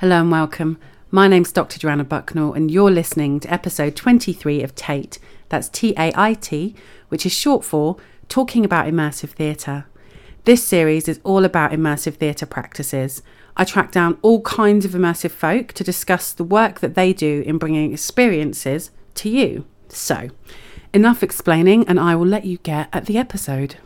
Hello and welcome. My name's Dr. Joanna Bucknall, and you're listening to episode 23 of TAIT. That's T A I T, which is short for Talking About Immersive Theatre. This series is all about immersive theatre practices. I track down all kinds of immersive folk to discuss the work that they do in bringing experiences to you. So, enough explaining, and I will let you get at the episode.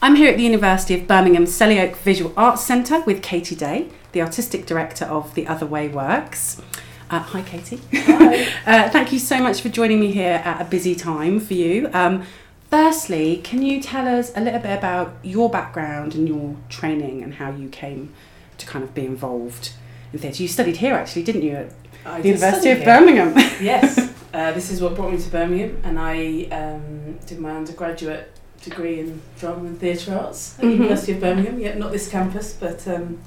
I'm here at the University of Birmingham Selly Oak Visual Arts Centre with Katie Day, the artistic director of The Other Way Works. Uh, hi, Katie. Hi. uh, thank you so much for joining me here at a busy time for you. Um, firstly, can you tell us a little bit about your background and your training and how you came to kind of be involved in theatre? You studied here, actually, didn't you, at I the University of here. Birmingham? yes, uh, this is what brought me to Birmingham, and I um, did my undergraduate degree in drama and theatre arts at Mhm. the University of Birmingham. Yeah, not this campus, but um,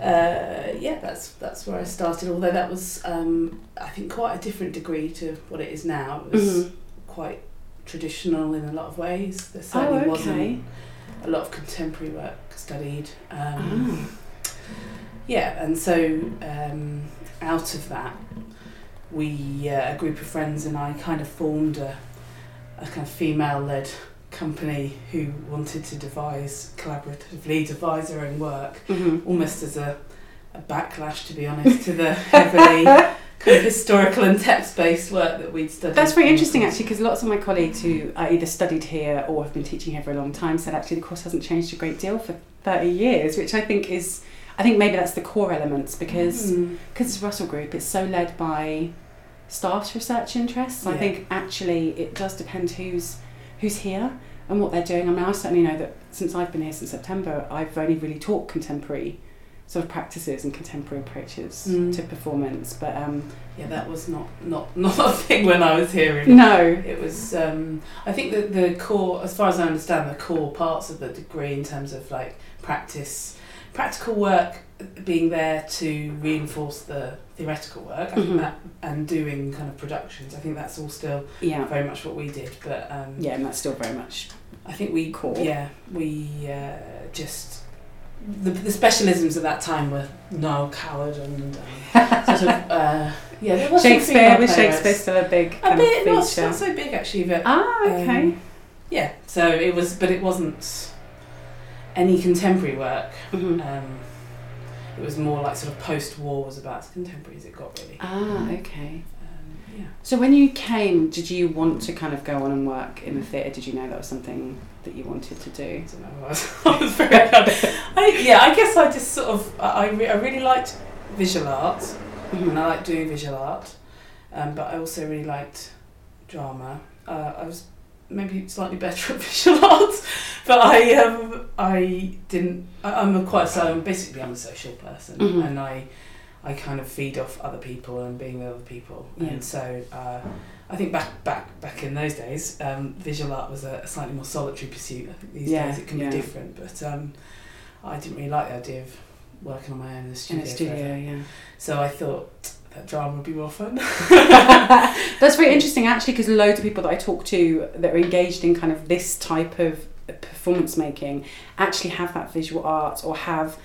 uh, yeah, that's that's where I started. Although that was, um, I think, quite a different degree to what it is now. It was Mhm. quite traditional in a lot of ways. There Oh, certainly okay. wasn't a lot of contemporary work studied. Um, Ah. Yeah, and so um, out of that, we uh, a group of friends and I kind of formed a, a kind of female-led company who wanted to devise collaboratively devise their own work, Mhm. almost as a, a backlash, to be honest, to the heavily kind of historical and text-based work that we'd studied. That's very interesting actually because lots of my colleagues who uh, either studied here or have been teaching here for a long time said actually the course hasn't changed a great deal for 30 years, which I think is, I think maybe that's the core elements because Mm. because it's Russell Group, it's so led by staff's research interests. I think actually it does depend who's who's here and what they're doing. I mean, I certainly know that since I've been here since September, I've only really taught contemporary sort of practices and contemporary approaches Mm. to performance. But um, Yeah, that was not, not, not a thing when I was here. in no, It was. Um, I think that the core, as far as I understand, the core parts of the degree in terms of like practice, practical work being there to reinforce the theoretical work, I Mhm. think that, and doing kind of productions. I think that's all still yeah, very much what we did. But um, yeah, and that's still very much I think we, Core. yeah, we uh, just the, the specialisms at that time were Noël Coward and um, sort of uh, yeah, there was Shakespeare was. Shakespeare still a big A kind bit, of not, not so big actually, but ah, okay. um, yeah, so it was, but it wasn't any contemporary work. Mhm. Um, it was more like sort of post-war was about as contemporary as it got really. Ah, okay. Um, yeah. So when you came, did you want to kind of go on and work in the theatre? Did you know that was something that you wanted to do? I don't know. I was, I was very. I, yeah, I guess I just sort of I, I, re- I really liked visual art Mhm. and I like doing visual art, um, but I also really liked drama. Uh, I was maybe slightly better at visual arts, but I um, I didn't. I, I'm a quite so I'm basically I'm a social person, Mhm. and I I kind of feed off other people and being with other people, Yeah. and so. Uh, I think back back back in those days, um, visual art was a, slightly more solitary pursuit. I think these Yeah, days it can yeah. be different, but um, I didn't really like the idea of working on my own in the In studio. a studio, yeah. So I thought that drama would be more fun. That's very interesting actually because loads of people that I talk to that are engaged in kind of this type of performance making actually have that visual art or have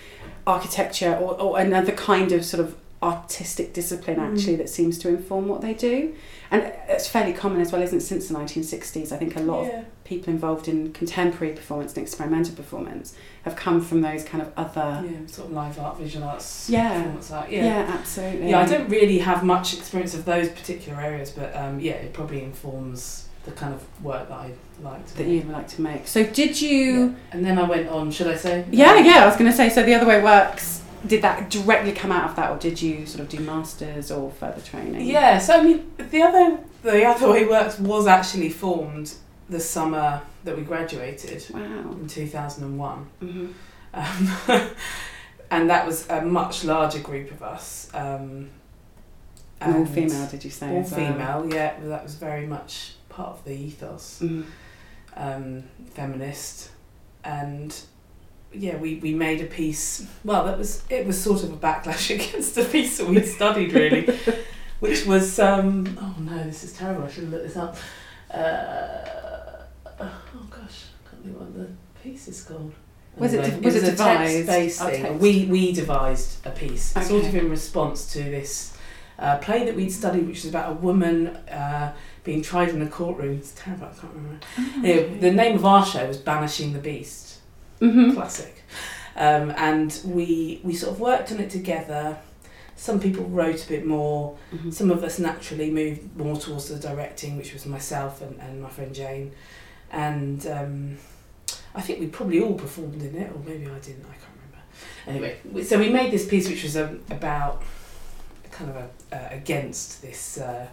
architecture or, or another kind of sort of artistic discipline Mm. actually that seems to inform what they do. And it's fairly common as well, isn't it, since the 1960s? I think a lot of people involved in contemporary performance and experimental performance have come from those kind of other. yeah, sort of live art, visual arts, Yeah. performance art. Yeah, Yeah. absolutely. Yeah, I don't really have much experience of those particular areas, but um, yeah, it probably informs the kind of work that I like to That make. you like to make. So, did Yeah. you. And then I went on, should I say? Yeah, yeah, I was going to say, so the other way works, did that directly come out of that, or did you sort of do masters or further training? Yeah, so I mean, the other the other way works was actually formed the summer that we graduated Wow. in two thousand and one. hmm Um, and that was a much larger group of us. Um, all female, did you say? All as well? female, yeah. well, That was very much part of the ethos. Mhm. Um, feminist, and yeah, we, we made a piece. Well, that was it was sort of a backlash against the piece that we'd studied really, which was um, oh no, this is terrible. I should have looked this up. Uh, oh gosh, I can't think what the piece is called. Was it Anyway, was it was a devised? text-based Oh, thing. text. We we devised a piece, sort of in response to this uh, play that we'd studied, which was about a woman uh, being tried in a courtroom. It's terrible. I can't remember. Anyway, the name of our show was Banishing the Beast. Mhm. Classic. Um, and we we sort of worked on it together. Some people wrote a bit more. Mhm. Some of us naturally moved more towards the directing, which was myself and, and my friend Jane. And um, I think we probably all performed in it, or maybe I didn't, I can't remember. Anyway, so we made this piece which was um, about kind of a, uh, against this, uh,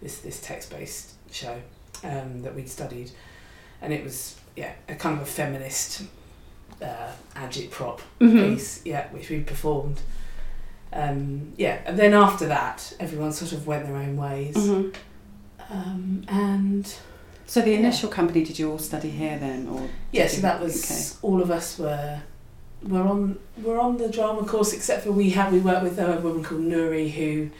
this, this text based show um, that we'd studied. And it was, yeah, a kind of a feminist uh, agitprop Mhm. piece, yeah, which we performed. Um, yeah, and then after that, everyone sort of went their own ways. Mhm. Um, and So the Yeah. initial company, did you all study here then, or yeah, so you- that was all of us were were on were on the drama course, except for we had we worked with a woman called Nuri who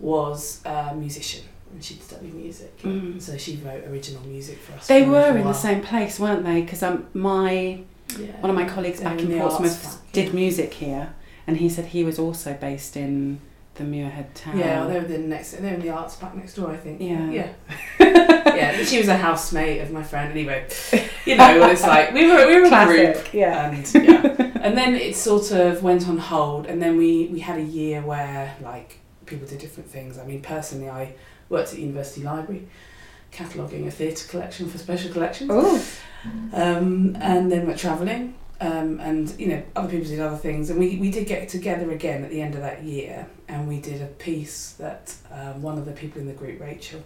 was a musician and she'd studied music. Mm. So she wrote original music for us. They for were little in the same place, weren't they? Because um, my Yeah. one of my colleagues back in arts Portsmouth did music here, and he said he was also based in the Muirhead Tower. Yeah, well, they were the next. They were in the arts back next door, I think. Yeah. Yeah. yeah. She was a housemate of my friend. Anyway, you know it's like. We were we were a group, Yeah. and yeah, and then it sort of went on hold, and then we we had a year where like people did different things. I mean, personally, I worked at University Library, cataloguing a theatre collection for special collections, Oh. um, and then went travelling. Um, and you know other people did other things and we, we did get together again at the end of that year and we did a piece that um, one of the people in the group Rachel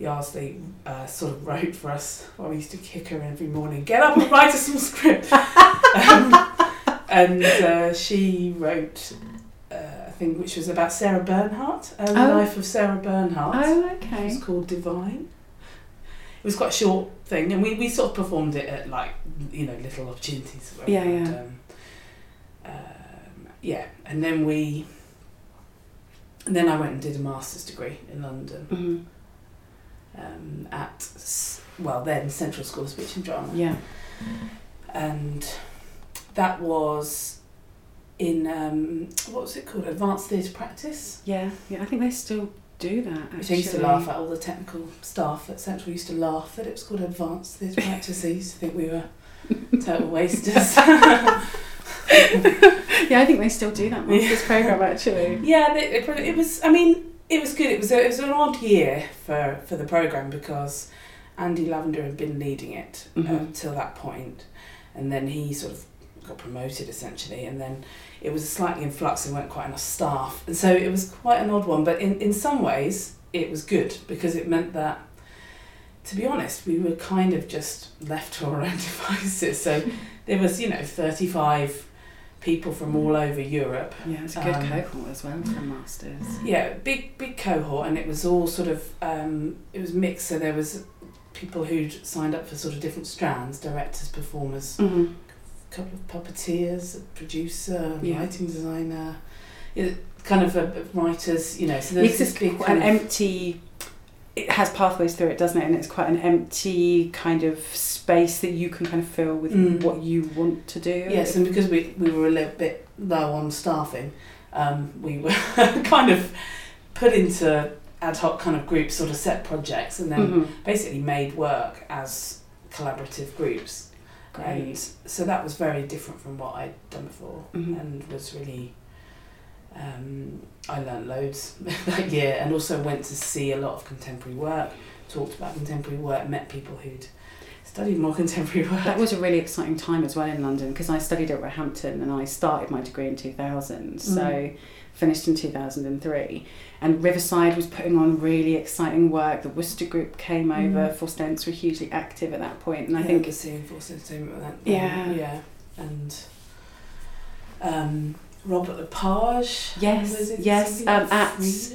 Yarsley uh, sort of wrote for us well, we used to kick her every morning get up and write us some script um, and uh, she wrote uh, a thing which was about Sarah Bernhardt the Oh. life of Sarah Bernhardt Oh, okay. was called Divine. It was quite a short thing, and we, we sort of performed it at like you know little opportunities. Yeah, had, yeah. Um, um, yeah, and then we, and then I went and did a master's degree in London Mhm. um, at well then Central School of Speech and Drama, Yeah. and that was in um, what was it called? Advanced Theatre Practice. Yeah. Yeah. I think they still do that. I used to laugh at. All the technical staff at Central used to laugh that it was called advanced theatre practice. They used to think we were total wasters. Yeah, I think they still do that master's program actually. yeah, it, it, it was. I mean, it was good. It was. A, it was an odd year for for the program because Andy Lavender had been leading it Mhm. until that point, and then he sort of got promoted essentially, and then it was slightly in flux. There weren't quite enough staff, and so it was quite an odd one. But in in some ways, it was good because it meant that. To be honest, we were kind of just left to our own devices. So there was, you know, 35 people from all over Europe Yeah, it's a good Um, cohort as well for masters. yeah, big big cohort, and it was all sort of um, it was mixed. So there was people who'd signed up for sort of different strands: directors, performers, Mm-hmm. A couple of puppeteers, a producer, Yeah. lighting designer, yeah, kind of a, writers. You know, so there's It's this quite an empty. It has pathways through it, doesn't it? And it's quite an empty kind of space that you can kind of fill with Mm. what you want to do. yes, and because we we were a little bit low on staffing, um, we were kind of put into ad hoc kind of groups, sort of set projects, and then Mhm. basically made work as collaborative groups. And so that was very different from what I'd done before Mhm. and was really, um, I learned loads that year and also went to see a lot of contemporary work, talked about contemporary work, met people who'd studied more contemporary work. That was a really exciting time as well in London because I studied at Roehampton and I started my degree in 2000. So Mm. Finished in 2003. And Riverside was putting on really exciting work. The Wooster Group came over. Mm. Forced Dents were hugely active at that point. And I I think think seeing Forced Entertainment with that. Yeah. yeah, and um, Robert Lepage. Yes, was yes, um, at-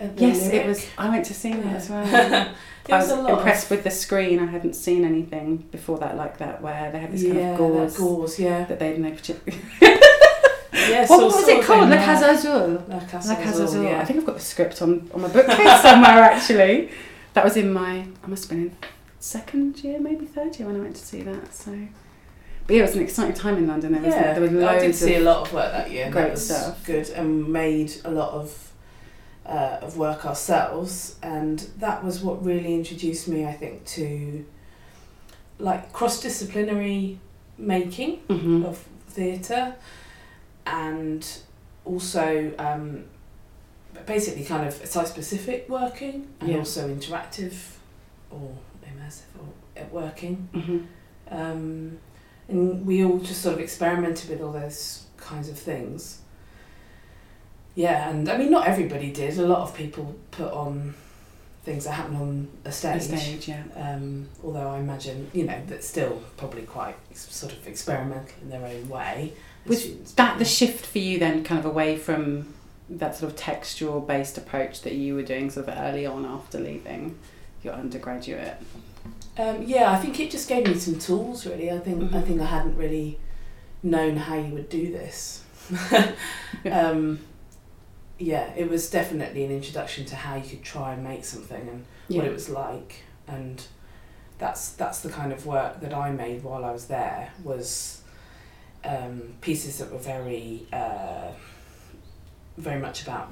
at yes, it was. I went to see that as well. I was was a lot. impressed with the screen. I hadn't seen anything before that like that, where they had this yeah, kind of gauze that gauze, yeah. that they'd no particular. yeah What so- was sort it called? La yeah. Casa Azul. La Casa, La Casa Azul, yeah. I think I've got the script on, on my bookcase somewhere actually. That was in my, I must have been in second year, maybe third year when I went to see that. So, but yeah, it was an exciting time in London. There was yeah, there was loads I did see a lot of work that year. great that was stuff. Good, and made a lot of uh, of work ourselves, and that was what really introduced me, I think, to like cross disciplinary making Mhm. of theatre, and also um, basically kind of site specific working, and Yeah. also interactive or immersive or uh, working. Mhm. Um, and we all just sort of experimented with all those kinds of things. Yeah, and I mean, not everybody did. A lot of people put on things that happen on a stage. stage, yeah. Um, although I imagine, you know, that's still probably quite sort of experimental in their own way. As Was that the shift for you then, kind of away from that sort of textual based approach that you were doing sort of early on after leaving your undergraduate? Um, yeah, I think it just gave me some tools. Really, I think I Mhm. think I hadn't really known how you would do this. um, yeah, it was definitely an introduction to how you could try and make something and what it was like, and that's that's the kind of work that I made while I was there was um, pieces that were very uh, very much about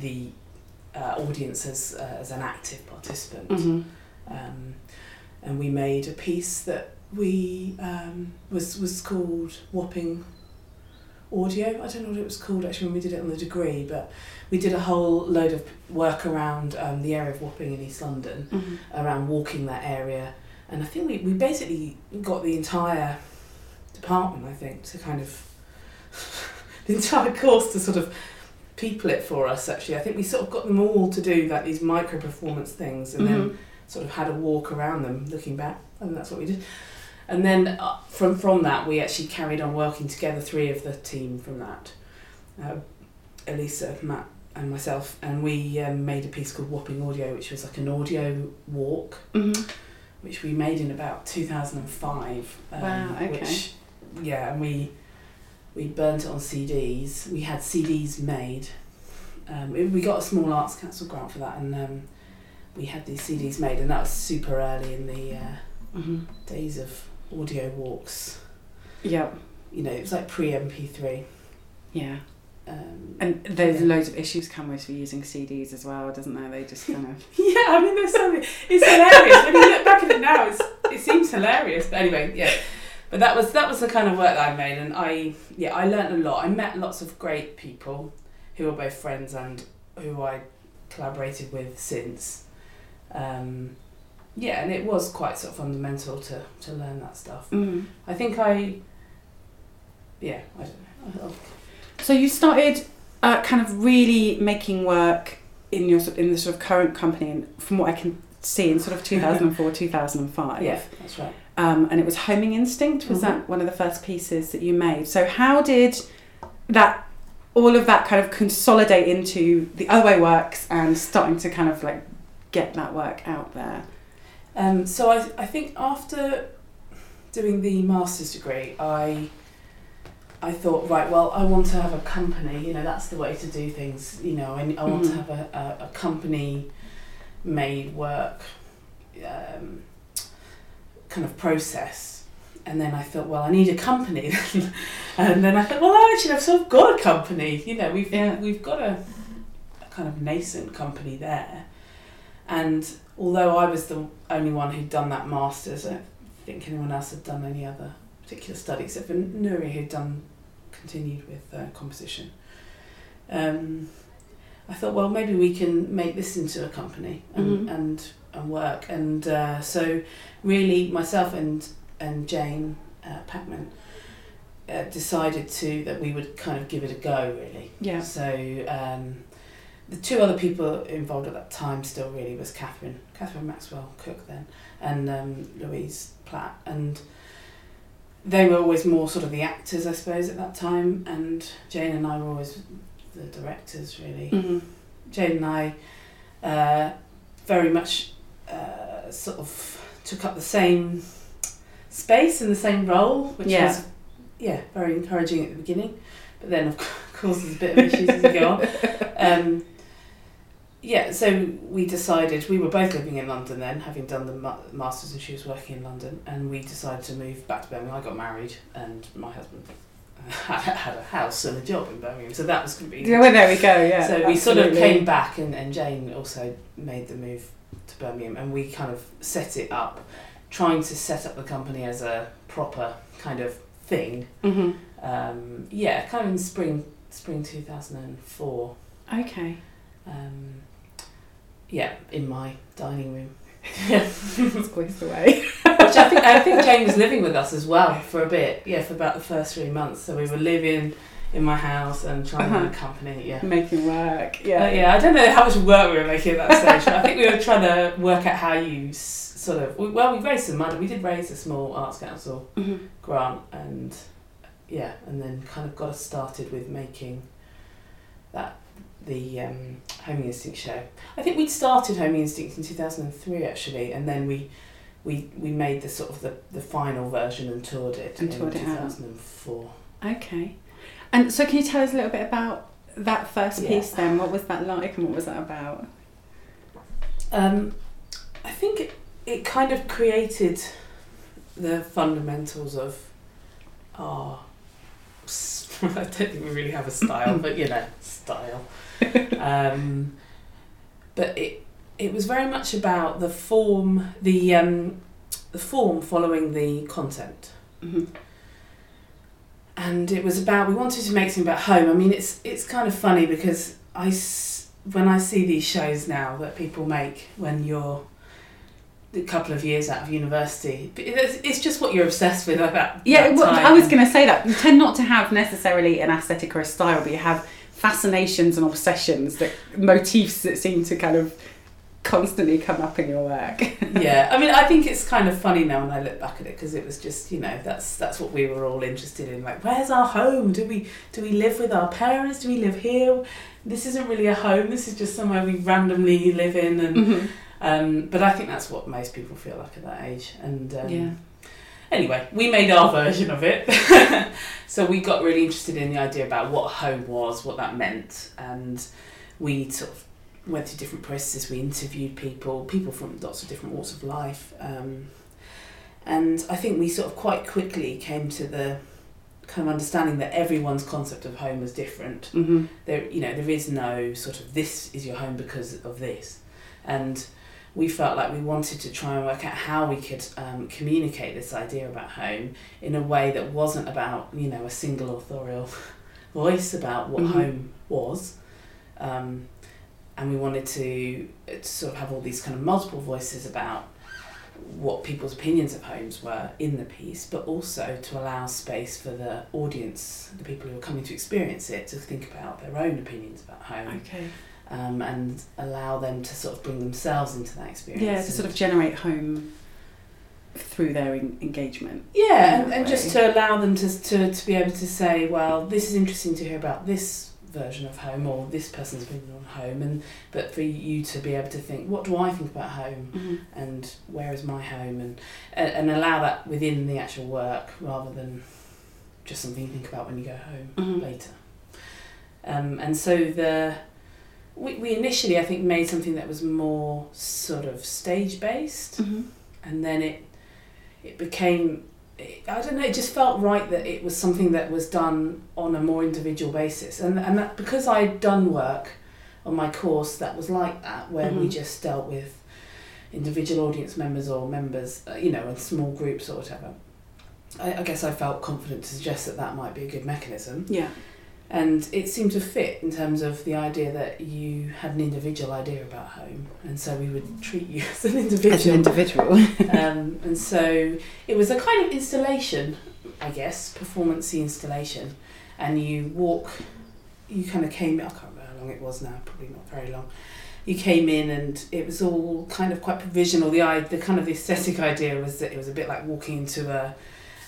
the uh, audience as uh, as an active participant Mhm. um, and we made a piece that we um, was was called Wapping Audio. I don't know what it was called actually when we did it on the degree, but we did a whole load of work around um, the area of Wapping in East London, Mhm. around walking that area, and I think we, we basically got the entire department, I think, to kind of the entire course to sort of people it for us. Actually, I think we sort of got them all to do like these micro performance things, and then Mhm. sort of had a walk around them looking back and that's what we did and then uh, from from that we actually carried on working together three of the team from that uh, Elisa Matt and myself and we um, made a piece called Wapping Audio which was like an audio walk Mhm. which we made in about 2005 um, Wow, okay. which yeah and we we burnt it on CDs we had CDs made um, we got a small arts council grant for that and um, we had these CDs made and that was super early in the uh, Mhm. days of audio walks Yeah. you know it was like pre MP3 Yeah. um, And there's Yeah. loads of issues come with using CDs as well, doesn't there? They just kind of. yeah I mean there's something it's hilarious when you look back at it now it's, it seems hilarious but anyway yeah but that was that was the kind of work that I made and I yeah I learnt a lot. I met lots of great people who are both friends and who I collaborated with since. Um, yeah and it was quite sort of fundamental to, to learn that stuff. Mhm. I think I yeah I don't know. So you started uh, kind of really making work in your in the sort of current company, and from what I can see, in sort of 2004, 2005. yeah that's right Um, and it was Homing Instinct. Was Mhm. that one of the first pieces that you made? So how did that all of that kind of consolidate into the other way works and starting to kind of like get that work out there? Um, so I, I think after doing the master's degree, I I thought right, well, I want to have a company. You know, that's the way to do things. You know, and I want to Mhm. have a, a, a company made work um, kind of process. And then I thought, well, I need a company. and then I thought, well, actually, I've sort of got a company. You know, we've Yeah. we've got a, a kind of nascent company there. And although I was the only one who'd done that masters, I don't think anyone else had done any other particular study except for Nuri, who'd done continued with uh, composition. Um, I thought, well, maybe we can make this into a company and Mhm. and, and work. And uh, so, really, myself and and Jane uh, Packman uh, decided to that we would kind of give it a go, really. Yeah. So um, the two other people involved at that time still really was Catherine, Catherine Maxwell Cook then, and um, Louise Platt, and they were always more sort of the actors, I suppose, at that time, and Jane and I were always the directors, really. hmm Jane and I uh, very much uh, sort of took up the same space and the same role, which Yeah. was yeah very encouraging at the beginning. But then of course there's a bit of issues as you go on. Um, yeah, so we decided we were both living in London then, having done the ma- masters, and she was working in London, and we decided to move back to Birmingham. I got married, and my husband had, had a house and a job in Birmingham, so that was convenient. Yeah, well, there we go. Yeah. so we sort of came back, and, and Jane also made the move to Birmingham, and we kind of set it up, trying to set up the company as a proper kind of thing. Mhm. Um, yeah, kind of in spring spring two thousand and four. Okay. Um, yeah, in my dining room. It's always the way. Which I think I think Jane was living with us as well for a bit. Yeah, for about the first three months. So we were living in my house and trying to Uh-huh. company. Yeah. Making work. Yeah. Yeah. yeah, I don't know how much work we were making at that stage, I think we were trying to work out how you sort of. Well, we raised some money. We did raise a small arts council Mhm. grant, and yeah, and then kind of got us started with making that the um, Homing Instinct show. I think we'd started Homing Instinct in two thousand and three actually, and then we. We, we made the sort of the, the final version and toured it And in toured it out. 2004. Okay. And so, can you tell us a little bit about that first Yeah. piece then? What was that like, and what was that about? Um, I think it, it kind of created the fundamentals of our. I don't think we really have a style, but you know, style. Um, but it it was very much about the form, the um, the form following the content, Mhm. And it was about we wanted to make something about home. I mean, it's it's kind of funny because I when I see these shows now that people make when you're a couple of years out of university, it's, just what you're obsessed with that. Yeah, well. I was going to say that. You tend not to have necessarily an aesthetic or a style, but you have fascinations and obsessions, that motifs that seem to kind of constantly come up in your work. yeah, I mean, I think it's kind of funny now when I look back at it because it was just, you know, that's that's what we were all interested in. Like, where's our home? Do we do we live with our parents? Do we live here? This isn't really a home. This is just somewhere we randomly live in, and Mhm. um, but I think that's what most people feel like at that age. And um, Yeah. anyway, we made our version of it. so we got really interested in the idea about what home was, what that meant, and we sort of went through different processes. We interviewed people, people from lots of different walks of life, um, and I think we sort of quite quickly came to the kind of understanding that everyone's concept of home was different. Mhm. There, you know, there is no sort of this is your home because of this, and we felt like we wanted to try and work out how we could um, communicate this idea about home in a way that wasn't about you know a single authorial voice about what Mhm. home was, um, and we wanted to, uh, to sort of have all these kind of multiple voices about what people's opinions of homes were in the piece, but also to allow space for the audience, the people who are coming to experience it, to think about their own opinions about home Okay. um, and allow them to sort of bring themselves into that experience. Yeah, to sort of generate home through their en- engagement. yeah, and, and just to allow them to, to to be able to say, well, this is interesting to hear about this version of home or this person's opinion on home, and but for you to be able to think, what do I think about home, Mhm. and where is my home, and and, and allow that within the actual work rather than just something you think about when you go home Mhm. later. Um, and so the we, we initially I think made something that was more sort of stage based, Mhm. and then it it became I don't know it just felt right that it was something that was done on a more individual basis, and and that because I'd done work on my course that was like that where we Mhm. just dealt with individual audience members or members uh, you know in small groups or whatever. I, I guess I felt confident to suggest that that might be a good mechanism. Yeah. And it seemed to fit in terms of the idea that you had an individual idea about home, and so we would treat you as an individual. As an individual. um, and so it was a kind of installation, I guess, performancey installation. And you walk, you kind of came. I can't remember how long it was now. Probably not very long. You came in, and it was all kind of quite provisional. The i the kind of the aesthetic idea was that it was a bit like walking into a,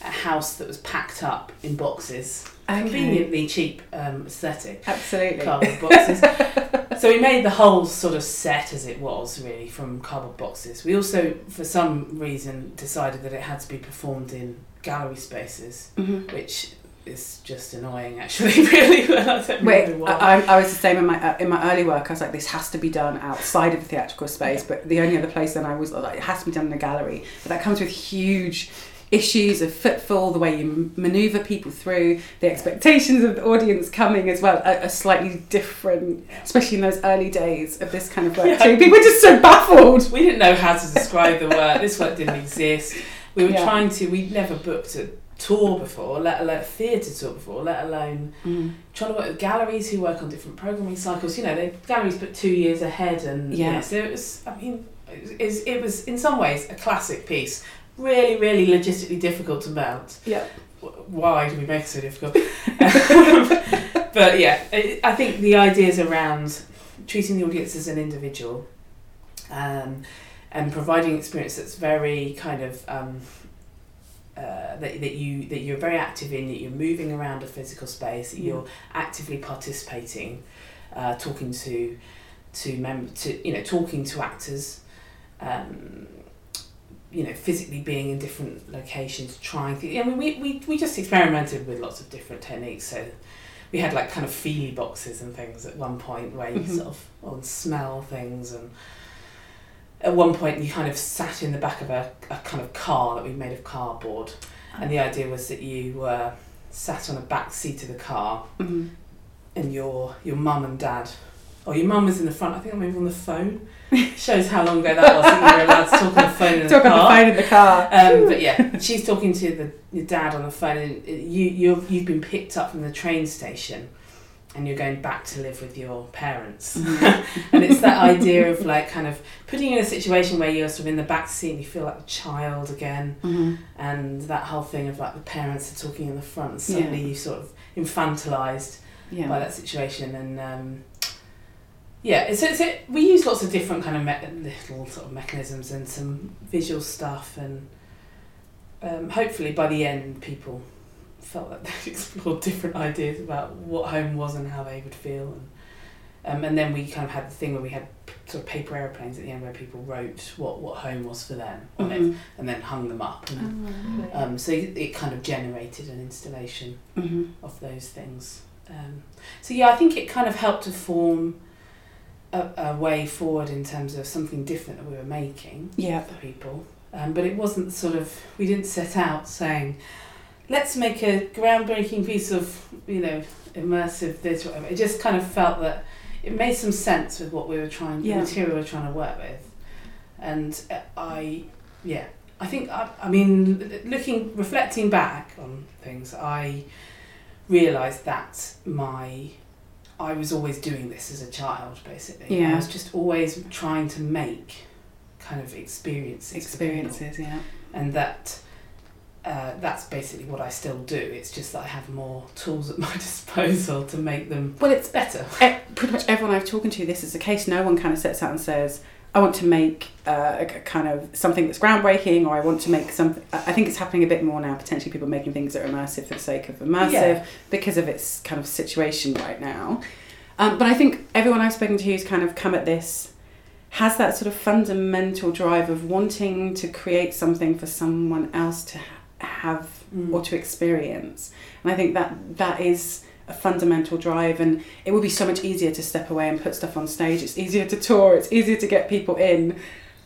a house that was packed up in boxes. Okay. Conveniently cheap um, aesthetic Absolutely. cardboard boxes. so we made the whole sort of set as it was, really, from cardboard boxes. We also, for some reason, decided that it had to be performed in gallery spaces, Mhm. which is just annoying actually really I don't Wait, why. I, I was the same in my uh, in my early work. I was like, this has to be done outside of the theatrical space. But the only other place then I was like, it has to be done in a gallery. But that comes with huge issues of footfall, the way you maneuver people through, the expectations of the audience coming as well are, are slightly different, especially in those early days of this kind of work. Yeah. too. People were just so baffled. we didn't know how to describe the work this work didn't exist we were Yeah. trying to we'd never booked a tour before let alone a theatre tour before let alone mm. trying to work with galleries who work on different programming cycles. You know, the galleries book two years ahead, and Yeah. yeah. so it was. I mean, it was, it was in some ways a classic piece. Really, really logistically difficult to mount. Yeah. Why do we make it so difficult? but yeah, I think the ideas around treating the audience as an individual, um, and providing experience that's very kind of. Um, uh, that, that you that you're very active in that you're moving around a physical space that Yeah. you're actively participating uh, talking to to mem- to you know talking to actors um, you know physically being in different locations trying things I mean we, we, we just experimented with lots of different techniques so we had like kind of feely boxes and things at one point where you Mhm. sort of well, smell things and at one point you kind of sat in the back of a, a kind of car that we made of cardboard and the idea was that you were sat on a back seat of the car Mhm. and your your mum and dad or your mum was in the front I think I'm maybe on the phone shows how long ago that was that you were allowed to talk on the phone in the Talk the on the car phone in the car. um, but yeah she's talking to the your dad on the phone and you you've you've been picked up from the train station and you're going back to live with your parents and it's that idea of like kind of putting you in a situation where you're sort of in the back seat and you feel like a child again Mhm. and that whole thing of like the parents are talking in the front and suddenly Yeah. you sort of infantilized Yeah. by that situation and um, yeah it's, it's it, we use lots of different kind of me- little sort of mechanisms and some visual stuff and um, hopefully by the end people felt that they explored different ideas about what home was and how they would feel and um, and then we kind of had the thing where we had p- sort of paper aeroplanes at the end where people wrote what, what home was for them on it Mhm. and then hung them up and, Oh, um, so it it kind of generated an installation Mhm. of those things. Um, so yeah, I think it kind of helped to form a, a way forward in terms of something different that we were making Yeah. for people. Um, but it wasn't sort of we didn't set out saying, let's make a groundbreaking piece of you know immersive this or whatever. It just kind of felt that it made some sense with what we were trying, Yeah. the material we were trying to work with, and uh, I yeah. I think I, I mean looking reflecting back on things I realized that my I was always doing this as a child basically Yeah. I was just always trying to make kind of experiences. Experiences, yeah. and that uh, that's basically what I still do it's just that I have more tools at my disposal to make them Well, it's better e- pretty much everyone I've talking to, this is the case. No one kind of sets out and says, "I want to make uh, a kind of something that's groundbreaking," or "I want to make something." I I think it's happening a bit more now. Potentially, people making things that are immersive for the sake of immersive Yeah. because of its kind of situation right now. Um, but I think everyone I've spoken to who's kind of come at this has that sort of fundamental drive of wanting to create something for someone else to ha- have Mm. or to experience. And I think that that is a fundamental drive and it would be so much easier to step away and put stuff on stage. It's easier to tour, it's easier to get people in.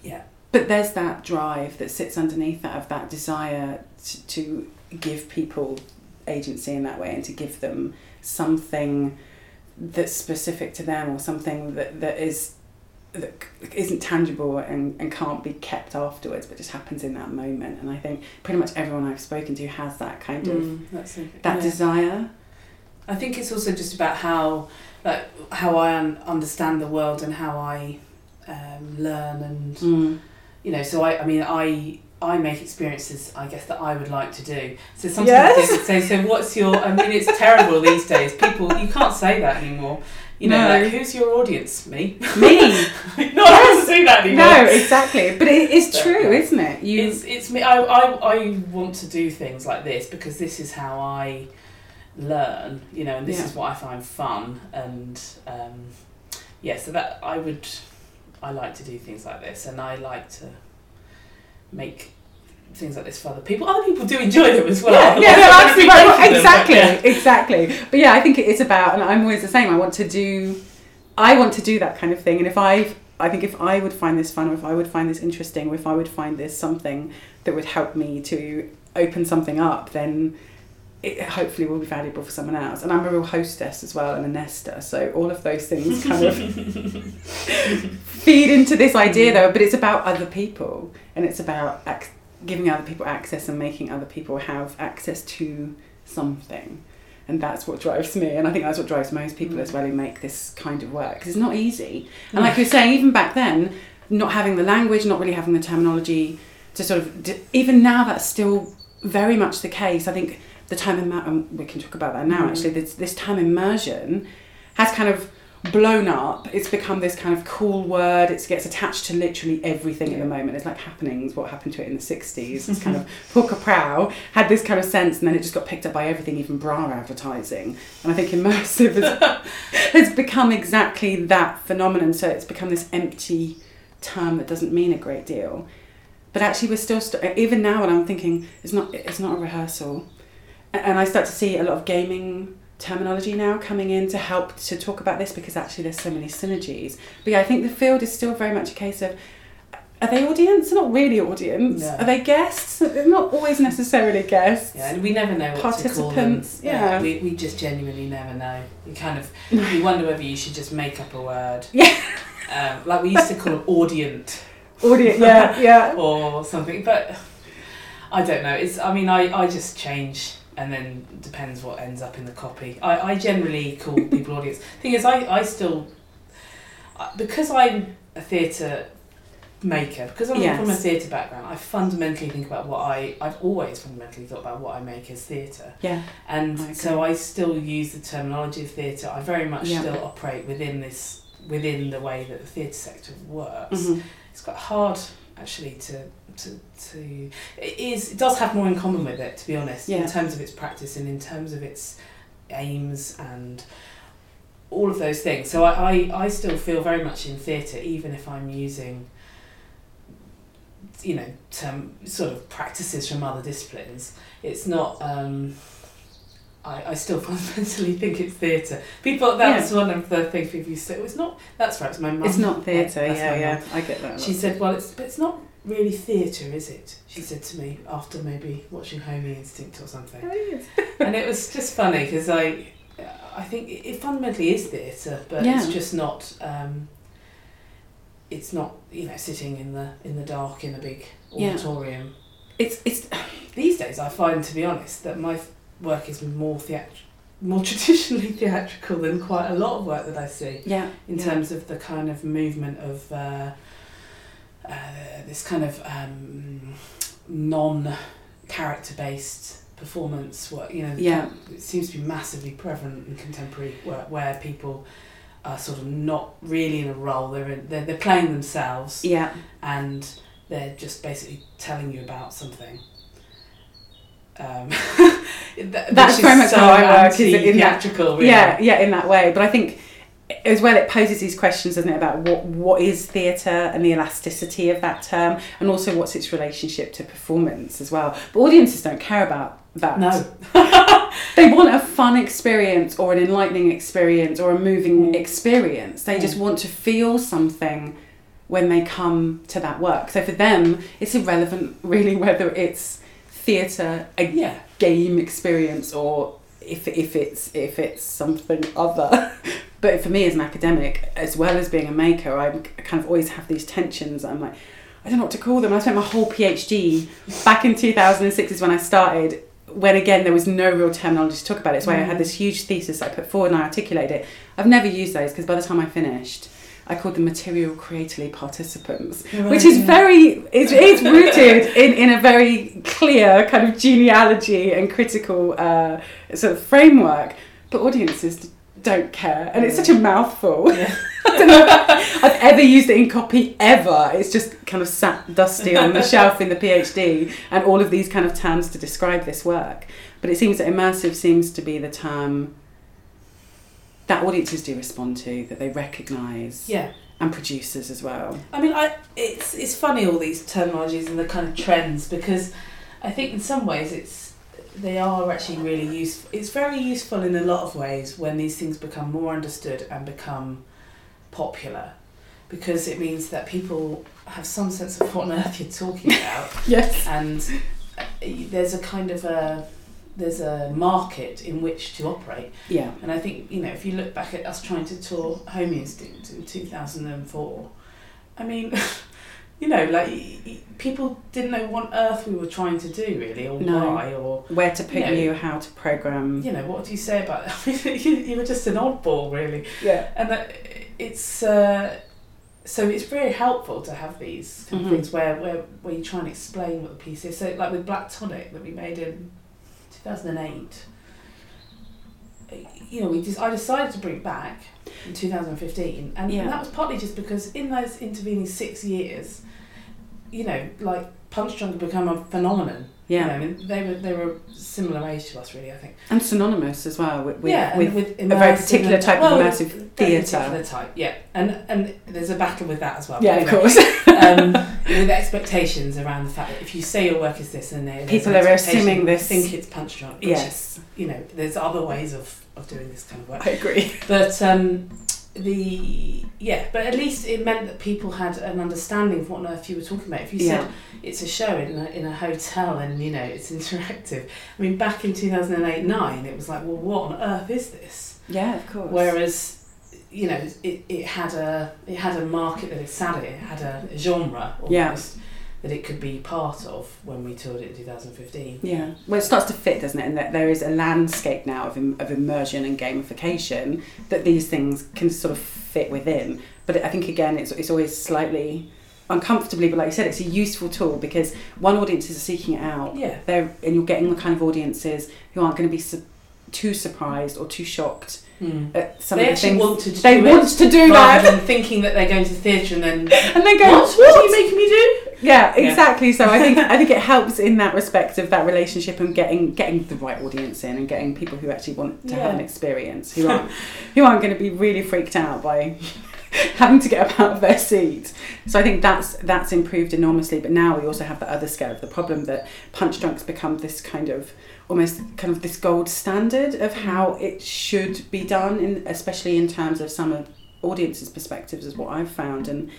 Yeah. But there's that drive that sits underneath that of that desire to, to give people agency in that way and to give them something that's specific to them or something that, that is that isn't tangible and, and can't be kept afterwards but just happens in that moment and I think pretty much everyone I've spoken to has that kind of Mm, that yeah. desire I think it's also just about how like how I un- understand the world and how I um, learn and mm. you know so I, I mean I I make experiences I guess that I would like to do. So sometimes Yes. they would say so what's your I mean it's terrible these days. People you can't say that anymore. You know No. like who's your audience? Me? Me. No I don't say that anymore. No exactly. But it is But, true yeah. isn't it? You it's it's me I, I I want to do things like this because this is how I learn you know and this Yeah. is what I find fun and um, yeah so that I would I like to do things like this and I like to make things like this for other people. Other people do enjoy them as well. Yeah, yeah, no, absolutely right. making them, but exactly, yeah. exactly. But yeah, I think it is about, and I'm always the same. I want to do, I want to do that kind of thing. And if I, I think if I would find this fun, or if I would find this interesting, or if I would find this something that would help me to open something up, then it hopefully will be valuable for someone else. And I'm a real hostess as well and a nester, so all of those things kind of feed into this idea though. But it's about other people, and it's about ac- giving other people access and making other people have access to something. And that's what drives me, and I think that's what drives most people as mm. well who make this kind of work because it's not easy. And like mm. you're saying, even back then, not having the language, not really having the terminology to sort of, d- even now, that's still very much the case. I think the time in, um, we can talk about that now Mm. actually, this, this time immersion has kind of blown up. It's become this kind of cool word. It gets attached to literally everything at the moment. It's like happenings, what happened to it in the 60s. It's kind of, Kaprow had this kind of sense and then it just got picked up by everything, even bra advertising. And I think immersive has, has become exactly that phenomenon. So it's become this empty term that doesn't mean a great deal. But actually, we're still st- even now. When I'm thinking, it's not it's not a rehearsal, and I start to see a lot of gaming terminology now coming in to help to talk about this because actually there's so many synergies. But yeah, I think the field is still very much a case of. Are they audience? They're not really audience. No. Are they guests? They're not always necessarily guests. Yeah, and we never know what to call them. Participants, yeah. we, we just genuinely never know. You kind of you wonder whether you should just make up a word. Yeah. Um, like we used to call audient Audience, yeah, yeah. or something, but I don't know. It's I mean I, I just change and then depends what ends up in the copy. I, I generally call people audience. Thing is I, I still because I'm a theatre maker, because I'm Yes. from a theatre background, I fundamentally think about what I I've always fundamentally thought about what I make as theatre. Yeah, And so I still use the terminology of theatre. I very much Yeah. still operate within this within the way that the theatre sector works. Mhm. It's quite hard actually to to to it is it does have more in common with it to be honest Yeah. in terms of its practice and in terms of its aims and all of those things. So I, I, I still feel very much in theatre even if I'm using you know term sort of practices from other disciplines. It's not um I, I still fundamentally think it's theatre. People, that was one of the things people used to say. "Oh, It's not. That's right. It's my mum. It's not theatre. Yeah, yeah. I get that. She said, "Well, it's but it's not really theatre, is it?" She said to me after maybe watching Homing Instinct or something, and it was just funny because I, I think it, fundamentally is theatre, but it's just not. Um, it's not you know sitting in the in the dark in a big Yeah. auditorium. It's it's These days, I find, to be honest, that my work is more theatrical more traditionally theatrical than quite a lot of work that I see yeah in yeah. terms of the kind of movement of uh, uh, this kind of um, non character based performance work. You know, Yeah. it seems to be massively prevalent in contemporary work where people are sort of not really in a role. They're in, they're, they're playing themselves yeah and they're just basically telling you about something. Um, that, That's very much how I work, is in that- anti-theatrical, really. yeah yeah in that way but i think as well it poses these questions doesn't it about what what is theatre and the elasticity of that term and also what's its relationship to performance as well but audiences don't care about that No. they want a fun experience or an enlightening experience or a moving Mm. experience they just Mm. want to feel something when they come to that work so for them it's irrelevant really whether it's theatre a Yeah. game experience or if if it's if it's something other. but for me as an academic, as well as being a maker, I kind of always have these tensions. I'm like, I don't know what to call them. I spent my whole PhD back in 2006 is when I started. When again there was no real terminology to talk about it. so why I had mm. this huge thesis I put forward and I articulated it. I've never used those because by the time I finished, I call them material creatively participants which is very it's, it's rooted in, in a very clear kind of genealogy and critical uh, sort of framework. But audiences don't care and it's such a mouthful. Yeah. I don't know if I've ever used it in copy ever. It's just kind of sat dusty on the shelf in the PhD and all of these kind of terms to describe this work. But it seems that immersive seems to be the term that audiences do respond to, that they recognise, Yeah. and producers as well. I mean, I it's it's funny all these terminologies and the kind of trends because I think in some ways it's they are actually really useful. It's very useful in a lot of ways when these things become more understood and become popular, because it means that people have some sense of what on earth you're talking about, Yes. and uh, there's a kind of a there's a market in which to operate. Yeah. And I think, you know, if you look back at us trying to tour Homing Instinct in 2004, I mean, you know, like people didn't know what on earth we were trying to do, really, or No. why, or, Where to put No. you, how to program. you know, what do you say about I mean, you, you were just an oddball, really. Yeah. And that it's, uh, so it's very helpful to have these kind Mhm. of things where, where, where you try and explain what the piece is. So, like with Black Tonic that we made in 2008, you know, we just, I decided to bring it back in 2015, and, Yeah. and that was partly just because in those intervening six years, you know, like Punchdrunk had become a phenomenon. Yeah. You know, I mean, they were they were similar age to us, really. I think. And synonymous as well with, with, yeah, with with a very particular type well, of immersive theatre. type, yeah, and and there's a battle with that as well. Yeah, of course. um, with expectations around the fact that if you say your work is this and they people are assuming this- think it's Punchdrunk. Yes. is, you know, there's other ways of, of doing this kind of work. I agree. But um, the yeah, but at least it meant that people had an understanding of what on earth you were talking about. If you Yeah. said it's a show in a, in a hotel and you know it's interactive, I mean, back in two thousand and eight nine, it was like, well, what on earth is this? Yeah, of course. Whereas, you know, it, it had a it had a market that it sat in. It had a genre almost Yeah. That it could be part of when we toured it in two thousand fifteen. Yeah, well, it starts to fit, doesn't it? And that there is a landscape now of, im- of immersion and gamification that these things can sort of fit within. But I think again, it's it's always slightly uncomfortably, but like you said, it's a useful tool because one audiences are seeking it out. Yeah. They're and you're getting the kind of audiences who aren't going to be su- too surprised or too shocked hmm. at some They of the actually things. wanted to they do want to do rather that, than thinking that they're going to the theatre and then and they go, what? What are you making me do? Yeah, Yeah. exactly. So I think I think it helps in that respect of that relationship and getting getting the right audience in and getting people who actually want to have an experience who aren't who aren't going to be really freaked out by having to get up out of their seat. So I think that's that's improved enormously. But now we also have the other scale of the problem that Punchdrunk's become this kind of almost kind of this gold standard of mm. how it should be done, in, especially in terms of some of audiences' perspectives, is what I've found and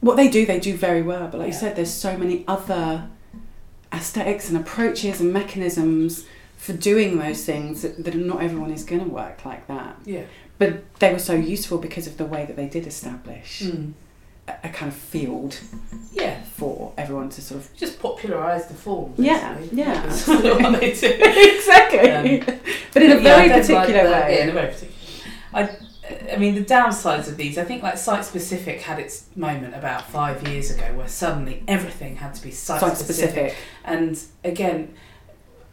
what they do, they do very well. But like you said, there's so many other aesthetics and approaches and mechanisms for doing those things that, that not everyone is going to work like that. Yeah. But they were so useful because of the way that they did establish Mm. a, kind of field Yeah. for everyone to sort of. Just popularise the form. Yeah, yeah, That's absolutely. what they do. exactly. Um, but in a Yeah, very particular way. Yeah, in a very particular. I, I mean, the downsides of these. I think like site specific had its moment about five years ago, where suddenly everything had to be site, Site specific. specific. And again,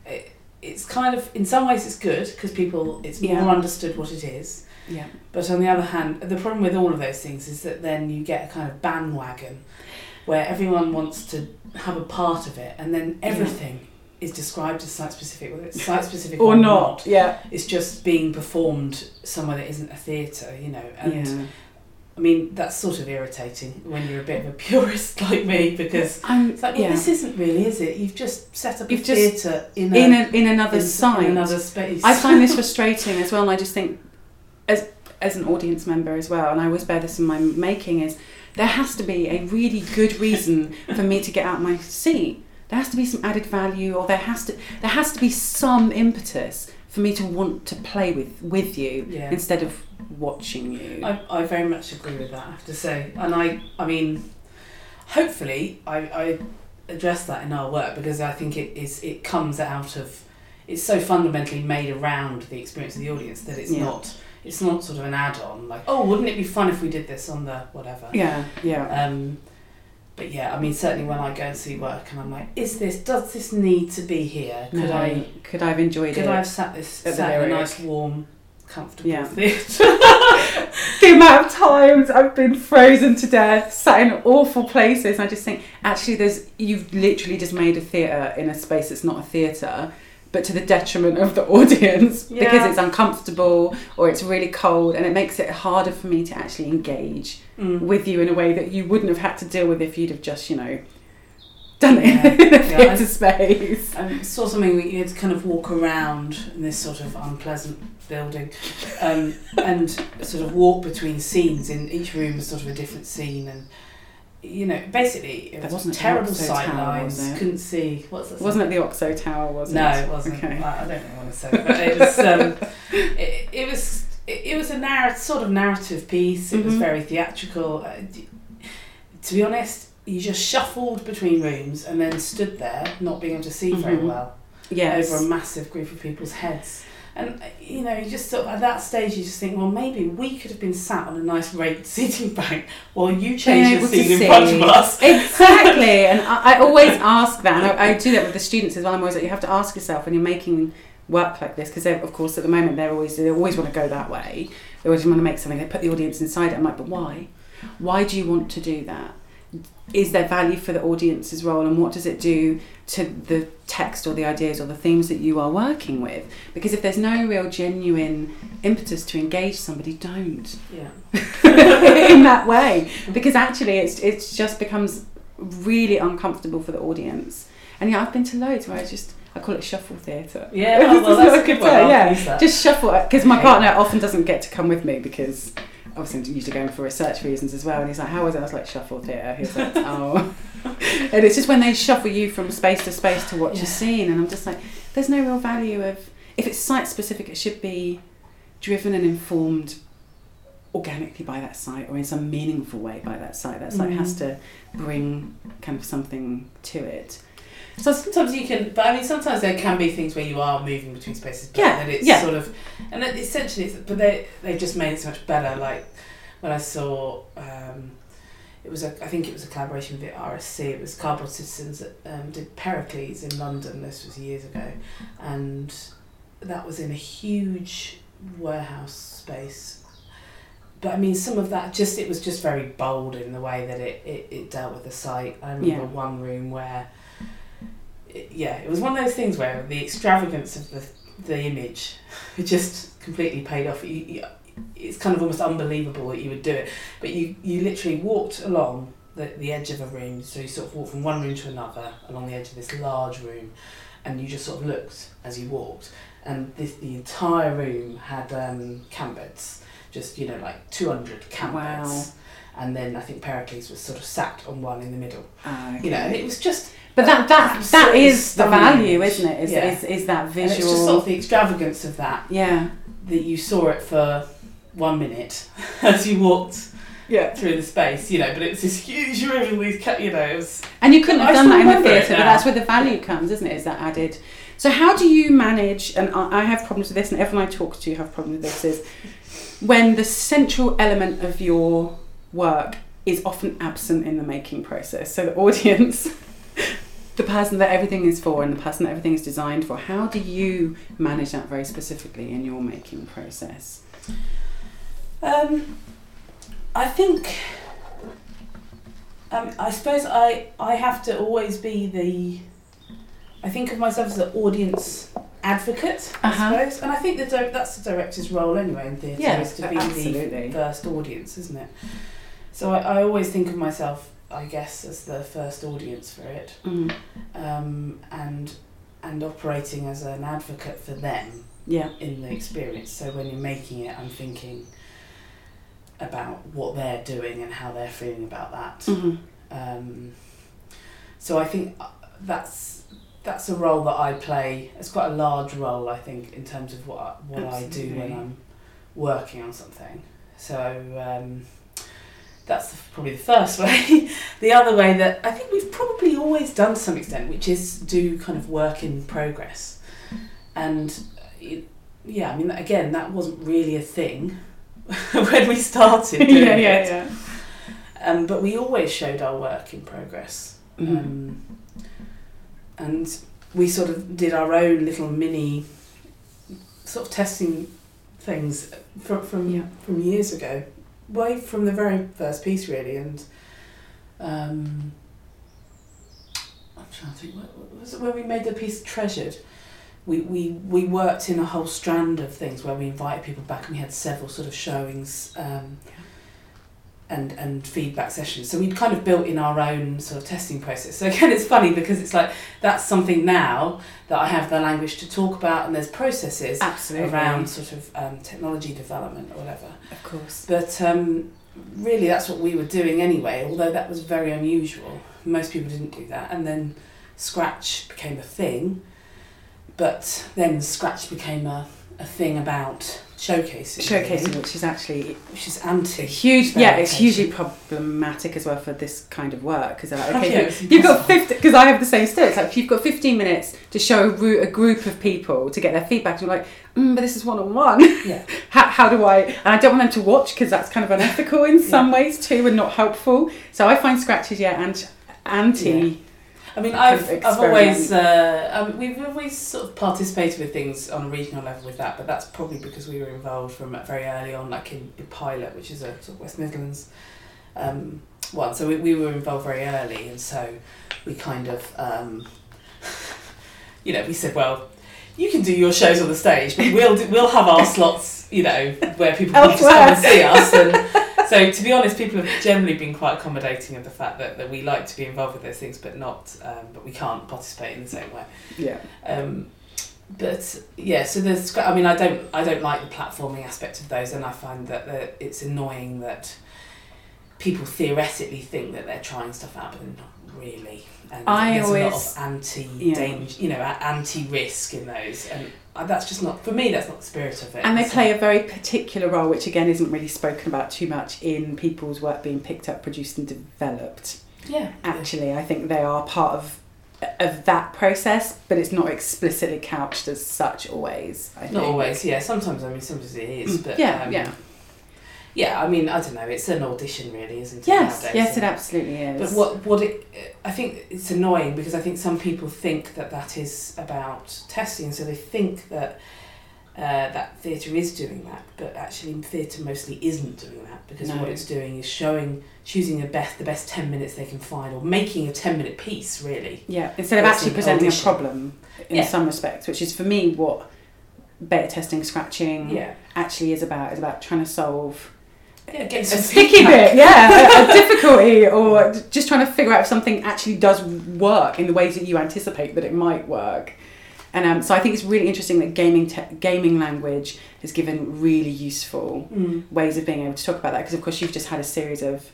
it, it's kind of in some ways it's good because people it's Yeah. more understood what it is. Yeah. But on the other hand, the problem with all of those things is that then you get a kind of bandwagon where everyone wants to have a part of it, and then everything is described as site specific, whether it's site specific or, Or not. Yeah. It's just being performed somewhere that isn't a theatre, you know. And yeah. I mean, that's sort of irritating when you're a bit of a purist like me because I'm, it's like, well, yeah. this isn't really, is it? You've just set up You've a theatre in in, a, in another in, site. in another space. I find this frustrating as well, and I just think, as as an audience member as well, and I always bear this in my making is there has to be a really good reason for me to get out my seat. There has to be some added value, or there has to there has to be some impetus for me to want to play with with you Yeah. instead of watching you. I, I very much agree with that, I have to say. And I, I mean, hopefully I, I address that in our work because I think it is it comes out of it's so fundamentally made around the experience of the audience that it's Yeah. not it's not sort of an add-on like oh wouldn't it be fun if we did this on the whatever yeah, yeah, um, but yeah I mean certainly when I go and see work and I'm like is this does this need to be here could No, I could I have enjoyed could it? Could I have sat this sat in a nice warm comfortable Yeah. theatre the amount of times I've been frozen to death, sat in awful places, and I just think actually there's you've literally just made a theatre in a space that's not a theatre, but to the detriment of the audience Yeah. because it's uncomfortable or it's really cold and it makes it harder for me to actually engage Mm. with you in a way that you wouldn't have had to deal with if you'd have just, you know, done it Yeah. in a Yeah, space. I saw something where you had to kind of walk around in this sort of unpleasant building um, and sort of walk between scenes. In each room was sort of a different scene, and you know, basically it That was wasn't terrible Oxo sight lines. Couldn't see. What's that? Wasn't it the Oxo Tower, was no, it? it wasn't. Okay. I, I don't know what to say, but it was. Um, it, it was. It, it was a narr- sort of narrative piece. It was Mhm. very theatrical. Uh, to be honest, you just shuffled between rooms and then stood there, not being able to see very Mhm. well Yes. over a massive group of people's heads. And you know, you just sort of, at that stage, you just think, well, maybe we could have been sat on a nice raked seating bank while you able the scene in front of us. Exactly, and I, I always ask that, and I, I do that with the students as well. I'm always like, you have to ask yourself when you're making work like this, because of course at the moment they're always they always want to go that way. They always want to make something. They put the audience inside it. I'm like, but why? Why do you want to do that? Is there value for the audience's role, and what does it do to the text or the ideas or the themes that you are working with? Because if there's no real genuine impetus to engage somebody, don't. Yeah. in that way. Because actually it's it's just becomes really uncomfortable for the audience. And yeah I've been to loads where I just I call it shuffle theatre. Yeah, well, well, that's a good one. Yeah just shuffle because my partner often doesn't get to come with me because obviously I'm usually going for research reasons as well and he's like how was it? I was like shuffle theatre he's like oh. And it's just when they shuffle you from space to space to watch Yeah. a scene and I'm just like there's no real value of if it's site specific it should be driven and informed organically by that site or in some meaningful way by that site. That site Mm. has to bring kind of something to it So sometimes you can, but I mean, sometimes there can be things where you are moving between spaces, but Yeah, that it's yeah. sort of, and essentially, it's, but they they just made it so much better. Like when I saw, um, it was a, I think it was a collaboration with the RSC. It was Cardboard Citizens that um, did Pericles in London. This was years ago, and that was in a huge warehouse space. But I mean, some of that just it was just very bold in the way that it, it, it dealt with the site. I remember Yeah. one room where it, yeah, it was one of those things where the extravagance of the the image it just completely paid off. You, you, it's kind of almost unbelievable that you would do it, but you you literally walked along the, the edge of a room. So you sort of walked from one room to another along the edge of this large room, and you just sort of looked as you walked, and this the entire room had um, camp beds, just you know like two hundred camp Wow. beds. And then I think Pericles was sort of sat on one in the middle, uh, you know, and it was just but that that that is the value isn't it is, Yeah. is, is that And it's just sort of the extravagance of that yeah that you saw it for one minute as you walked yeah through the space, you know. But it's this huge room with these, you know, it was And you couldn't I have done that in the theatre, but that's where the value comes, isn't it? Is that added? So how do you manage? And I I have problems with this, and everyone I talk to have problems with this. Is when the central element of your work is often absent in the making process. So the audience, the person that everything is for, and the person that everything is designed for. How do you manage that very specifically in your making process? Um, I think. Um, I suppose I I have to always be the. I think of myself as an audience advocate. Uh-huh. I suppose, and I think the di- that's the director's role anyway in theatre Yeah, is to be absolutely. the first audience, isn't it? So I, I always think of myself, I guess, as the first audience for it, Mm. um, and and operating as an advocate for them Yeah. in the experience. So when you're making it, I'm thinking about what they're doing and how they're feeling about that. hmm Um, so I think uh, that's that's a role that I play. It's quite a large role, I think, in terms of what I, what I do when I'm working on something. So um, that's probably the first way. the other way that I think we've probably always done to some extent, which is do kind of work in progress, and it, yeah, I mean again that wasn't really a thing when we started doing yeah, yeah, it. yeah. Um, but we always showed our work in progress. Mhm. Um, and we sort of did our own little mini sort of testing things from from, Yeah. from years ago, way from the very first piece really. And um, I'm trying to think, was it when we made the piece Treasured? we, we, we worked in a whole strand of things where we invited people back and we had several sort of showings um, and, and feedback sessions. So we'd kind of built in our own sort of testing process. So again, it's funny because it's like that's something now that I have the language to talk about and there's processes Absolutely. around sort of um, technology development or whatever. Of course. But um, really, that's what we were doing anyway, although that was very unusual. Most people didn't do that. And then Scratch became a thing, but then Scratch became a, a thing about showcasing. Showcasing, really, which is actually which is anti. huge. Yeah, it's hugely problematic as well for this kind of work because like, okay, yeah, you, you've got fifty because I have the same story. It's like if you've got fifteen minutes to show a, a group of people to get their feedback, you're like, mm, but this is one on one. Yeah. How how do I? And I don't want them to watch because that's kind of unethical in some ways too and not helpful. So I find scratches yeah and anti. I mean, I've, I've always uh, um, we've always sort of participated with things on a regional level with that, but that's probably because we were involved from very early on, like in, the Pilot, which is a sort of West Midlands um, one. So we, we were involved very early, and so we kind of, um, you know, we said, well, you can do your shows on the stage, but we'll do, we'll have our slots, you know, where people can just come and see us and. So to be honest, people have generally been quite accommodating of the fact that, that we like to be involved with those things, but not, um, but we can't participate in the same way. Yeah. Um, but yeah, so there's. I mean, I don't. I don't like the platforming aspect of those, and I find that that it's annoying that people theoretically think that they're trying stuff out, but they're not really. And I there's a lot of anti Yeah. danger, you know, anti risk in those, and that's just not for me. That's not the spirit of it. And they So- play a very particular role, which again isn't really spoken about too much in people's work being picked up, produced, and developed. yeah, Actually, I think they are part of of that process, but it's not explicitly couched as such always. I Not think. always, yeah. Sometimes, I mean, sometimes it is, but yeah, um, yeah, yeah. I mean, I don't know. It's an audition, really, isn't it? yes, nowadays? yes, it absolutely is. But what what it, I think it's annoying because I think some people think that that is about testing, so they think that uh, that theatre is doing that, but actually theatre mostly isn't doing that because No. what it's doing is showing, choosing the best the best ten minutes they can find, or making a ten minute piece really. Yeah, instead of actually presenting audition. a problem in Yeah. some respects, which is for me what beta testing, scratching Yeah, actually is about. Is about trying to solve a sticky feedback. bit, yeah, a, a difficulty, or just trying to figure out if something actually does work in the ways that you anticipate that it might work. And um, so I think it's really interesting that gaming te- gaming language has given really useful Mm. ways of being able to talk about that because of course you've just had a series of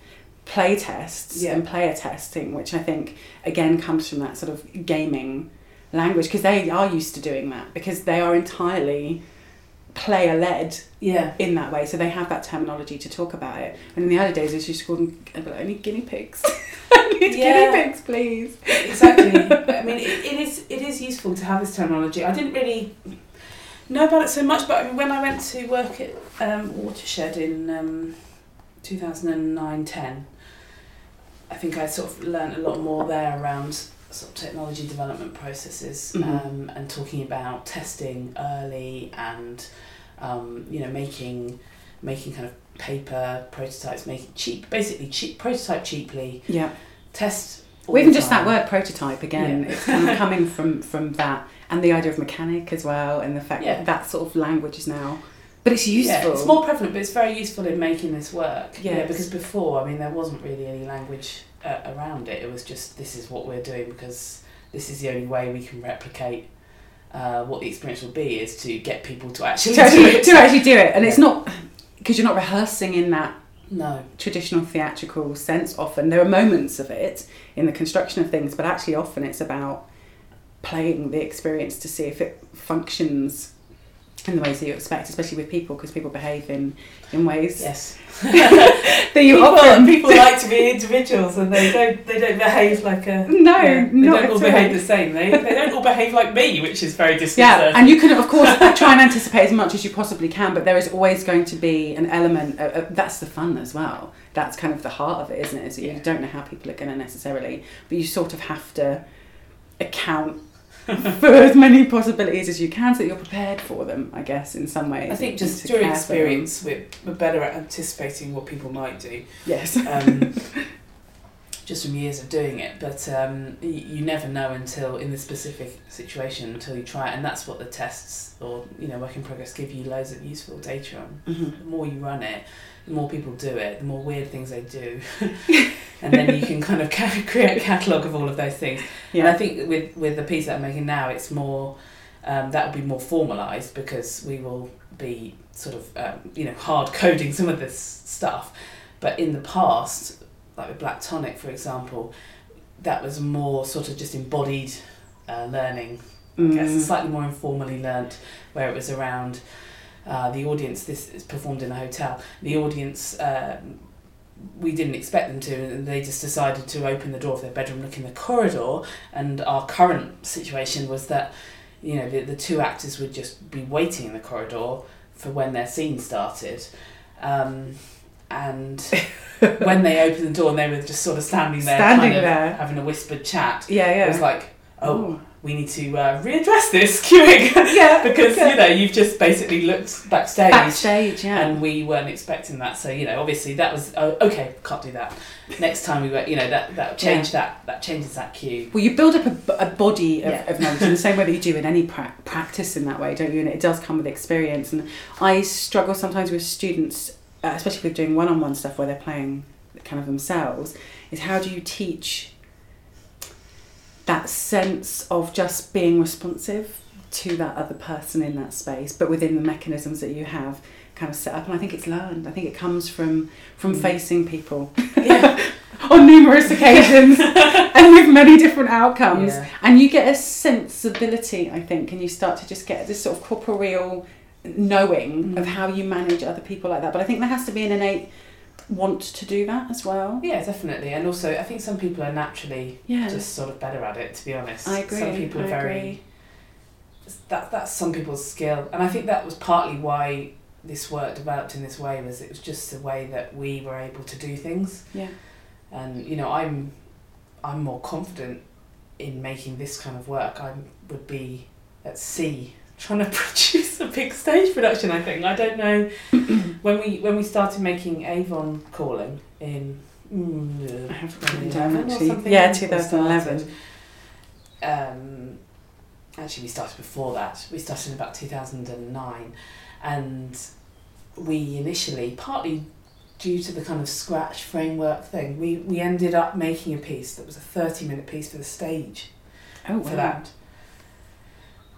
play tests Yeah. and player testing which I think again comes from that sort of gaming language because they are used to doing that because they are entirely player led Yeah, in that way so they have that terminology to talk about it and in the early days they used to call them I need guinea pigs I need Yeah. guinea pigs please exactly. I mean, it, it is it is useful to have this terminology. I didn't really know about it so much, but I mean, when I went to work at um, Watershed in um, 2009-10, I think I sort of learned a lot more there around sort of technology development processes Mhm. um, and talking about testing early and um, you know making making kind of paper prototypes, making cheap, basically cheap prototype cheaply, yeah test. Or even just that word prototype again, Yeah. it's kind of coming from from that and the idea of mechanic as well, and the fact Yeah. that that sort of language is now, but it's useful. Yeah, it's more prevalent, but it's very useful in making this work. Yeah, Yes. because before, I mean, there wasn't really any language uh, around it. It was just this is what we're doing because this is the only way we can replicate uh, what the experience will be is to get people to actually to do actually, it. to actually do it, and it's not because you're not rehearsing in that No, traditional theatrical sense. Often there are moments of it in the construction of things, but actually often it's about playing the experience to see if it functions in the ways that you expect, especially with people, because people behave in in ways yes. that you people, often people like to be individuals, and they don't. They don't behave like a. No, yeah, they not don't all behave all. the same. They, they don't all behave like me, which is very Yeah, and you can of course try and anticipate as much as you possibly can, but there is always going to be an element. Of, of, that's the fun as well. That's kind of the heart of it, isn't it? Is that you don't know how people are going to necessarily, but you sort of have to account for as many possibilities as you can, so that you're prepared for them. I guess in some ways. I think just to through care for them. experience, we're, we're better at anticipating what people might do. Yes. Um, just from years of doing it. But um, you, you never know until in the specific situation until you try it, and that's what the tests or you know work in progress give you loads of useful data on. Mhm. The more you run it, the more people do it, the more weird things they do, and then you can kind of create a catalogue of all of those things. And I think with with the piece that I'm making now, it's more um, that will be more formalised because we will be sort of um, you know hard coding some of this stuff. But in the past, like with Black Tonic, for example, that was more sort of just embodied uh, learning. I guess Mm. slightly more informally learnt, where it was around uh, the audience. This is performed in a hotel. The audience. Um, we didn't expect them to, and they just decided to open the door of their bedroom, look in the corridor, and our current situation was that, you know, the, the two actors would just be waiting in the corridor for when their scene started. Um, and when they opened the door and they were just sort of standing there, Standing kind of there. having a whispered chat, Yeah, yeah. it was like, oh, we need to uh, readdress this queuing. yeah. because, you know, you've just basically looked backstage. Backstage, yeah. And we weren't expecting that, so you know, obviously that was oh, okay. Can't do that. Next time we were, you know, that that change that that changes that cue. Well, you build up a body of, Yeah. of knowledge in the same way that you do in any pra- practice in that way, don't you? And it does come with experience. And I struggle sometimes with students, uh, especially with doing one-on-one stuff where they're playing kind of themselves, is how do you teach that sense of just being responsive to that other person in that space, but within the mechanisms that you have kind of set up. And I think it's learned. I think it comes from from Mm. facing people Yeah. on numerous occasions and with many different outcomes. Yeah. And you get a sensibility, I think, and you start to just get this sort of corporeal knowing Mm. of how you manage other people like that. But I think there has to be an innate want to do that as well. Yeah, definitely. And also, I think some people are naturally Yeah. just sort of better at it. To be honest, I agree. Some people are I very. agree. That that's some people's skill, and I think that was partly why this work developed in this way. Was it was just the way that we were able to do things. Yeah. and you know i'm i'm more confident in making this kind of work i would be at sea trying to produce a big stage production i think i don't know when we when we started making avon calling in mm, I have it 2011 written down actually. Yeah, we 2011. started. um actually we started before that we started in about 2009 and we initially partly due to the kind of scratch framework thing we we ended up making a piece that was a 30 minute piece for the stage Oh, for wow. that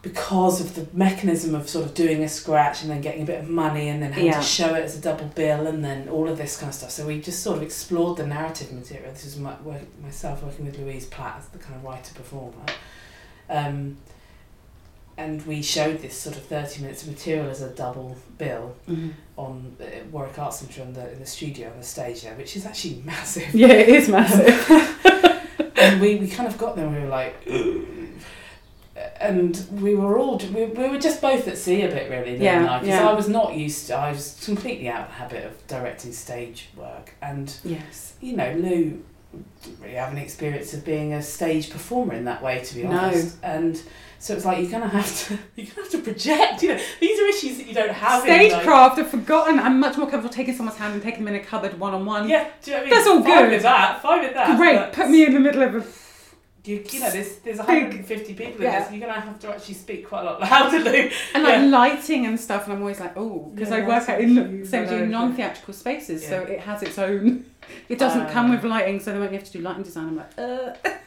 because of the mechanism of sort of doing a scratch and then getting a bit of money and then having Yeah. to show it as a double bill and then all of this kind of stuff. So we just sort of explored the narrative material. This is my work, myself working with Louise Platt as the kind of writer performer. Um, and we showed this sort of 30 minutes of material as a double bill Mhm. on the Warwick Arts Centre in the, in the studio on the stage there, which is actually massive. Yeah, it is massive. and we, we kind of got there and we were like "Ugh." And we were all we, we were just both at sea a bit really Yeah, yeah, because yeah. I was not used to I was completely out of the habit of directing stage work and yes. you know Lou didn't really have any experience of being a stage performer in that way to be honest No. and so it's like you're gonna have to you're gonna have to project you know these are issues that you don't have Stagecraft, I've forgotten. I'm much more comfortable taking someone's hand and taking them in a cupboard one on one. yeah do you know what I mean That's all fine good. with that fine with that Great, put me in the middle of a. You, you know, there's there's Big- 150 people in yeah. this. You're gonna have to actually speak quite a lot louder, And like Yeah. lighting and stuff, and I'm always like, oh, because Yeah, I work out in so do non theatrical spaces, so it has its own. It doesn't Ah. come with lighting, so then when you have to do lighting design, I'm like, uh.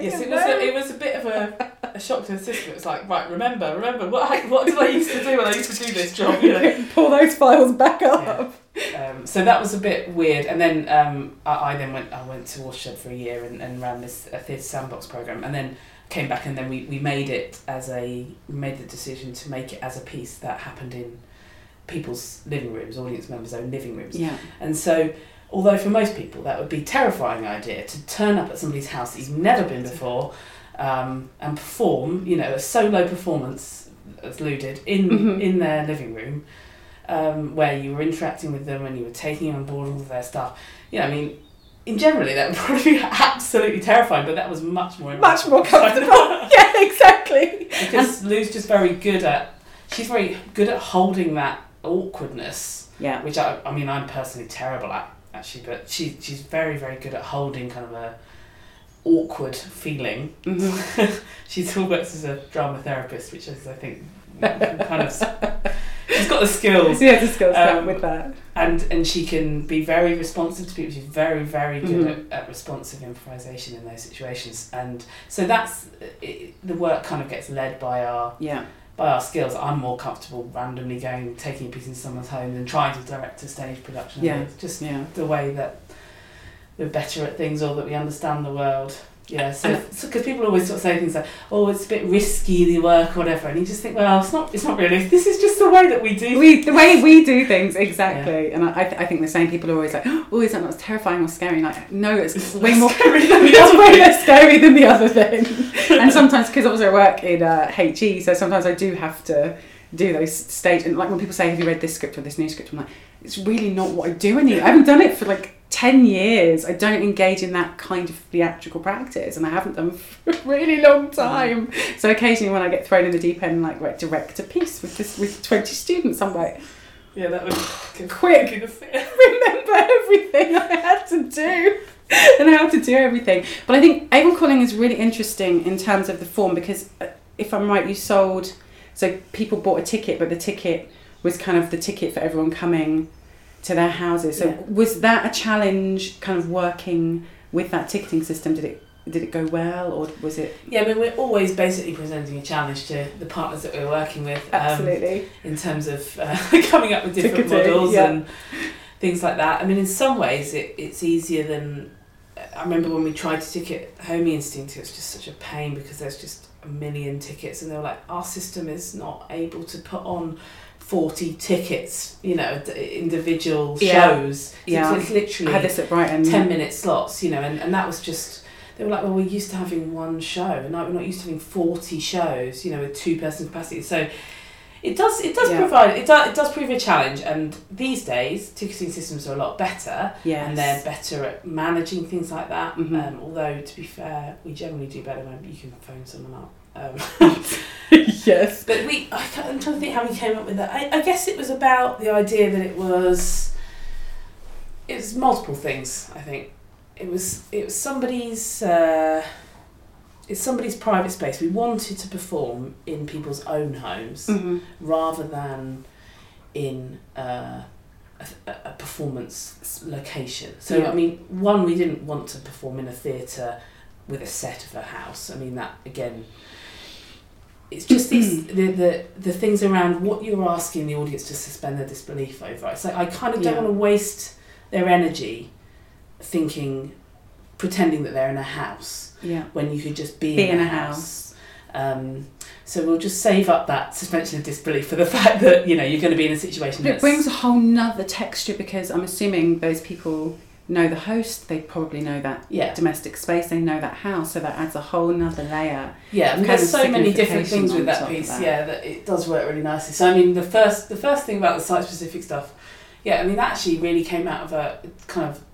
Yes, it was a, it was a bit of a, a shock to the system. It's like, right, remember, remember, what what did I used to do when I used to do this job? You know. Pull those files back up. Um, so that was a bit weird, and then um, I, I then went I went to Watershed for a year and, and ran this a theatre sandbox program, and then came back and then we, we made it as a we made the decision to make it as a piece that happened in people's living rooms, audience members' own living rooms. Yeah. And so, although for most people that would be a terrifying idea to turn up at somebody's house that you've never been before um, and perform, you know, a solo performance, as Lou did, in, Mhm. in their living room, um, where you were interacting with them and you were taking on board all of their stuff. You know, I mean, in generally that would probably be absolutely terrifying, but that was much more Much more comfortable. yeah, exactly. because Lou's just very good at, she's very good at holding that awkwardness Yeah. which I, I mean I'm personally terrible at actually, but she she's very very good at holding kind of a awkward feeling. Mhm. she still works as a drama therapist, which is I think kind of she's got the skills. yeah, the skills Um, with that. and and she can be very responsive to people. She's very very good Mhm. at, at responsive improvisation in those situations, and so that's it, the work kind of gets led by our Yeah. By our skills. I'm more comfortable randomly going taking a piece in someone's home than trying to direct a stage production. Yeah. It's just Yeah. the way that we're better at things or that we understand the world. Yeah, so because people always sort of say things like, "Oh, it's a bit risky the work or whatever," and you just think, "Well, it's not. It's not really. This is just the way that we do." We, the way we do things, exactly. And I, I think the same people are always like, oh, is that not terrifying or scary? Like, no, it's way more scary than the it's other way less scary than the other thing. and sometimes, because obviously I work in uh, HE, so sometimes I do have to do those stage. And like when people say, "Have you read this script or this new script?" I'm like, it's really not what I do anymore. I haven't done it for like ten years. I don't engage in that kind of theatrical practice, and I haven't done for a really long time. So occasionally, when I get thrown in the deep end, like right, direct a piece with this with twenty students, I'm like, Yeah, that would Quick. remember everything I had to do and how to do everything. But I think Avon Calling is really interesting in terms of the form because uh, if I'm right, you sold so people bought a ticket, but the ticket was kind of the ticket for everyone coming to their houses. So Yeah. was that a challenge, kind of working with that ticketing system? Did it did it go well, or was it Yeah, I mean, we're always basically presenting a challenge to the partners that we're working with. um, absolutely? in terms of uh, coming up with different Ticketing, models yeah. and things like that. I mean, in some ways, it, it's easier than. I remember when we tried to ticket Homing Instinct, it was just such a pain because there's just a million tickets, and they were like, our system is not able to put on 40 tickets, you know, individual Yeah. shows. So Yeah. it's literally I had this at Brighton. 10 minute slots, you know, and, and that was just, they were like, well, we're used to having one show, and now we're not used to having 40 shows, you know, with two person capacity. So it does, it does Yeah. provide, it does, it does prove a challenge, and these days, ticketing systems are a lot better, Yes. and they're better at managing things like that. Mhm. Um, although, to be fair, we generally do better when you can phone someone up. Um, yes. but we, I can't, I'm trying to think how we came up with that. I, I guess it was about the idea that it was, it was multiple things. I think it was it was somebody's uh, it's somebody's private space. We wanted to perform in people's own homes hmm rather than in uh, a, a performance location. So Yeah. I mean, one we didn't want to perform in a theatre with a set of a house. I mean that again. It's just these the, the the things around what you're asking the audience to suspend their disbelief over. It's like I kind of don't Yeah. want to waste their energy thinking, pretending that they're in a house Yeah. when you could just be, Be in, in a a house. Um, so we'll just save up that suspension of disbelief for the fact that you know you're going to be in a situation. But it brings a whole nother texture because I'm assuming those people know the host, they probably know that yeah, domestic space, they know that house, so that adds a whole nother layer. yeah. And there's so many different things with that piece. that. Yeah, that it does work really nicely. So I mean, the first the first thing about the site specific stuff, yeah, I mean that actually really came out of a kind of.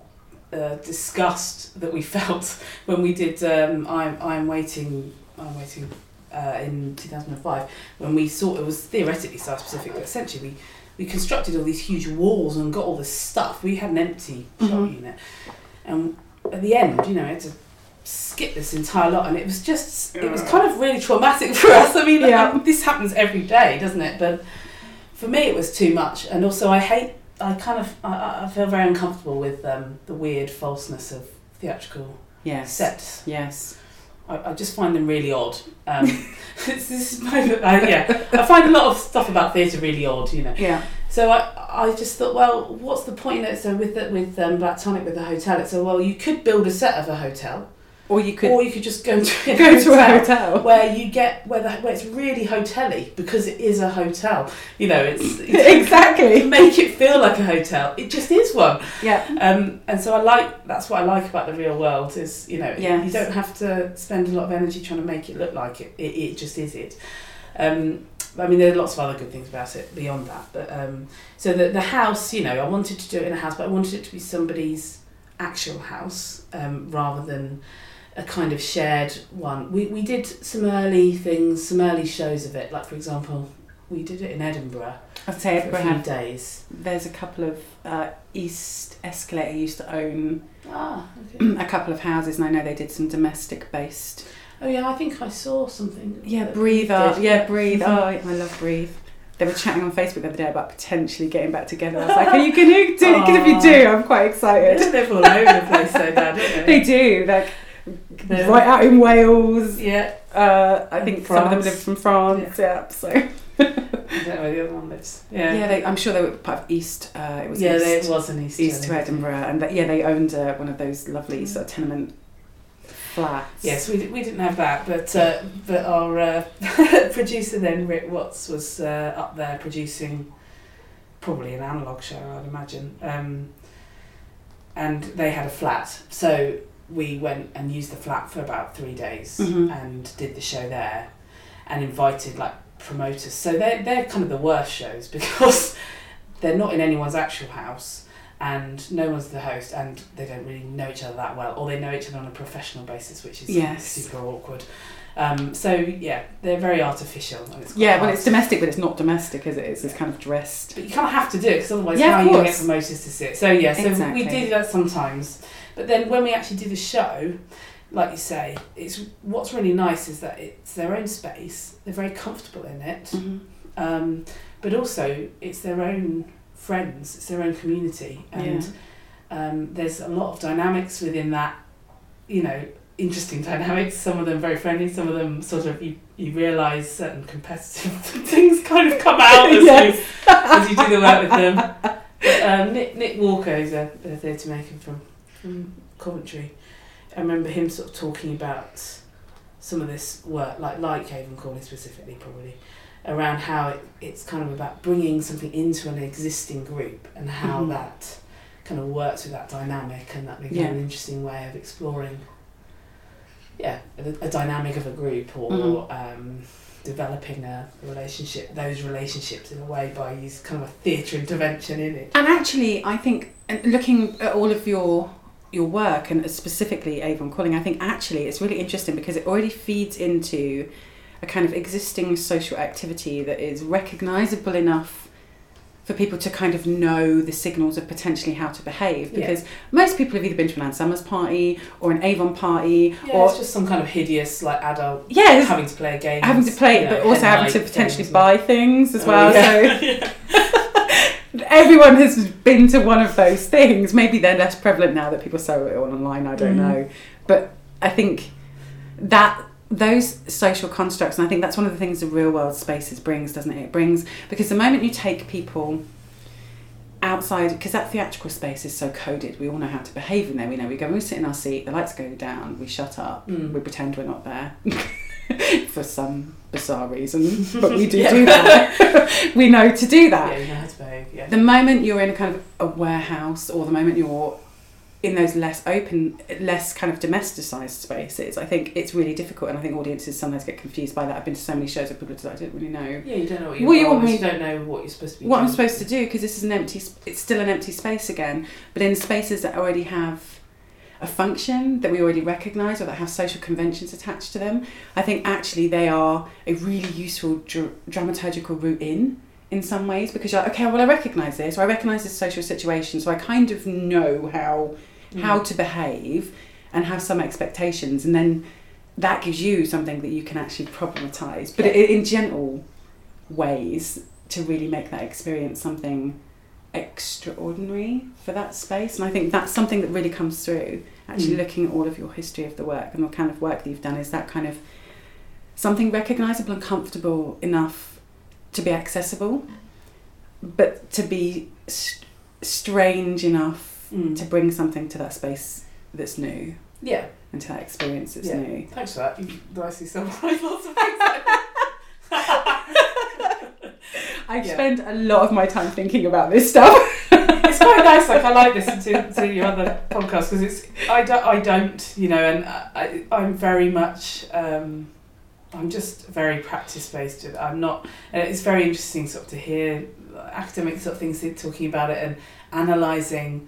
Uh, disgust that we felt when we did um, I'm I'm waiting I'm waiting uh, in 2005 when we saw it was theoretically site specific but essentially we we constructed all these huge walls and got all this stuff we had an empty shop Mhm. unit and at the end you know we had to skip this entire lot and it was just it was kind of really traumatic for us I mean Yeah. this happens every day doesn't it but for me it was too much and also I hate I kind of I- I, I feel very uncomfortable with um, the weird falseness of theatrical Yes. sets Yes. I, I just find them really odd. Um, this is my, I, yeah, I find a lot of stuff about theatre really odd, you know. Yeah. So I, I just thought, well, what's the point in it? So with the, with um, Black Tonic with the hotel, it's so well, you could build a set of a hotel, Or you could or you could just go to a go to a hotel. where you get where the, where it's really hotel-y because it is a hotel. You know, it's exactly. to make it feel like a hotel. It just is one. Yeah. Um, and so I like that's what I like about the real world is you know you don't have to spend a lot of energy trying to make it look like it. It, it just is it. Um, I mean, there are lots of other good things about it beyond that. But um, so the the house, you know, I wanted to do it in a house, but I wanted it to be somebody's actual house um, rather than a kind of shared one. We we did some early things, some early shows of it. Like for example, we did it in Edinburgh I'd say for Edinburgh a few days. there's a couple of uh, East Escalator used to own Ah, okay. a couple of houses, and I know they did some domestic based. oh yeah, I think I saw something. Yeah, breathe we up. Yeah, breathe. Oh, I love breathe. They were chatting on Facebook the other day about potentially getting back together. I was like, "Are you gonna do? Because if you do, I'm quite excited." They live all over the place, though, Dad, don't They they? do. Like Yeah. right out in Wales. Yeah, Uh, I And think some of them France. live from France. Yeah. So I don't know where the other one lives. yeah, Yeah, they, I'm sure they were part of East. Uh, it was yeah, East. they, it was an East. East to Edinburgh, and yeah, they owned uh, one of those lovely sort of tenement flats. Yes, we, we didn't have that, but uh, but our uh, producer then, Rick Watts, was uh, up there producing probably an analog show, I'd imagine. Um, and they had a flat, so we went and used the flat for about three days Mhm. and did the show there, and invited like promoters. So they're they're kind of the worst shows because they're not in anyone's actual house. And no one's the host, and they don't really know each other that well, or they know each other on a professional basis, which is Yes. super awkward. Um, so yeah, they're very artificial, and it's quite Yeah, well, it's domestic, but it's not domestic, is it? It's, it's kind of dressed. But you kind of have to do it because otherwise, Yeah, are you going to get promoters to sit? So yeah, so Exactly. we do that sometimes. But then when we actually do the show, like you say, it's what's really nice is that it's their own space. They're very comfortable in it, Mhm. um, but also it's their own friends. It's their own community, and Yeah. um, there's a lot of dynamics within that. You know, interesting dynamics. Some of them very friendly. Some of them sort of you you realise certain competitive things kind of come out as, Yes. you, as you do the work with them. But, um, Nick Nick Walker is a, a theatre maker from from Coventry. I remember him sort of talking about some of this work, like like Avon Calling specifically, probably around how it, it's kind of about bringing something into an existing group and how Mhm. that kind of works with that dynamic and that became Yeah. an interesting way of exploring yeah a, a dynamic of a group or Mhm. um, developing a relationship those relationships in a way by use kind of a theatre intervention in it And actually, I think, looking at all of your your work and uh, specifically Avon Calling, I think actually it's really interesting because it already feeds into a kind of existing social activity that is recognisable enough for people to kind of know the signals of potentially how to behave. Yeah. Because most people have either been to an Ann Summers party or an Avon party yeah or it's just some kind of hideous like adult yeah, having to play a game having to play, you know, but also having to potentially things. buy things as Oh, well. yeah. So everyone has been to one of those things. Maybe they're less prevalent now that people sell it all online. I don't Mhm. know, but I think that those social constructs, and I think that's one of the things the real world spaces brings, doesn't it? It brings because the moment you take people outside because that theatrical space is so coded we all know how to behave in there we know we go we sit in our seat the lights go down we shut up Mm. we pretend we're not there for some bizarre reason but we do Yeah. do that we know to do that yeah you know how to behave yeah the moment you're in a kind of a warehouse or the moment you're in those less open less kind of domesticized spaces i think it's really difficult and i think audiences sometimes get confused by that i've been to so many shows where people like, i don't really know yeah you don't know what you, Well, you want you don't know what you're supposed to be what I'm supposed to do because this is an empty. It's still an empty space again. But in spaces that already have a function that we already recognise or that have social conventions attached to them, I think actually they are a really useful dr- dramaturgical route in. In some ways, because you're like, okay, well, I recognise this, or I recognise this social situation, so I kind of know how Mm. how to behave and have some expectations, and then that gives you something that you can actually problematize, but Yeah. in general ways to really make that experience something extraordinary for that space. And I think that's something that really comes through. Actually, Mm. looking at all of your history of the work and the kind of work that you've done is that kind of something recognizable and comfortable enough to be accessible, but to be st- strange enough Mm. to bring something to that space that's new yeah and to that experience that's Yeah. new. Thanks for that. You nicely summarised lots of things. I Yeah. spend a lot of my time thinking about this stuff. it's quite nice. Like I like listening to, to your other podcasts because it's I don't I don't you know and I I'm very much um, I'm just very practice based. I'm not and it's very interesting sort of to hear academic sort of things talking about it and analysing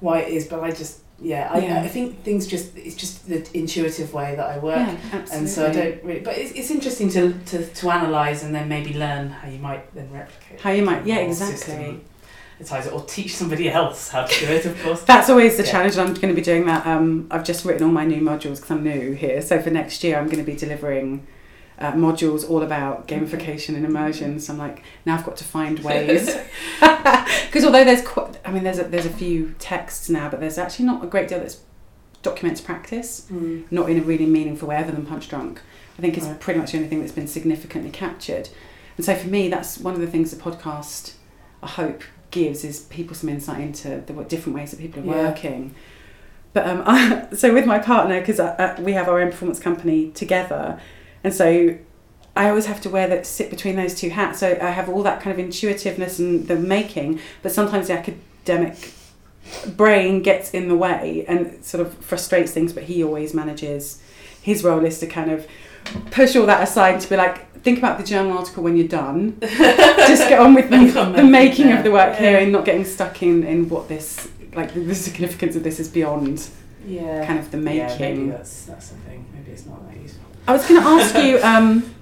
why it is. But I just yeah, I, Yeah. I think things just it's just the intuitive way that I work. Yeah, absolutely. And so I don't really, but it's, it's interesting to, to, to analyse and then maybe learn how you might then replicate. How you might, yeah, exactly. system. It's either or teach somebody else how to do it, of course. That's always the Yeah. challenge. I'm going to be doing that. Um, I've just written all my new modules because I'm new here. So for next year, I'm going to be delivering uh, modules all about gamification and immersion. So I'm like, now I've got to find ways. Because although there's, qu- I mean, there's a, there's a few texts now, but there's actually not a great deal that's documents practice, Mm. not in a really meaningful way, other than Punchdrunk. I think it's Right. pretty much the only thing that's been significantly captured. And so for me, that's one of the things the podcast, I hope, gives is people some insight into the what different ways that people are Yeah. working. But um, I, so with my partner, because uh, we have our own performance company together, and so I always have to wear that sit between those two hats. So I have all that kind of intuitiveness and the making, but sometimes the academic brain gets in the way and sort of frustrates things. But he always manages. His role is to kind of push all that aside to be like, think about the journal article when you're done. Just get on with the, the making of the work here and not getting stuck in, in what this, like the significance of this is beyond Yeah. kind of the making. Yeah, maybe that's, that's the thing. Maybe it's not that useful. I was going to ask you. Um,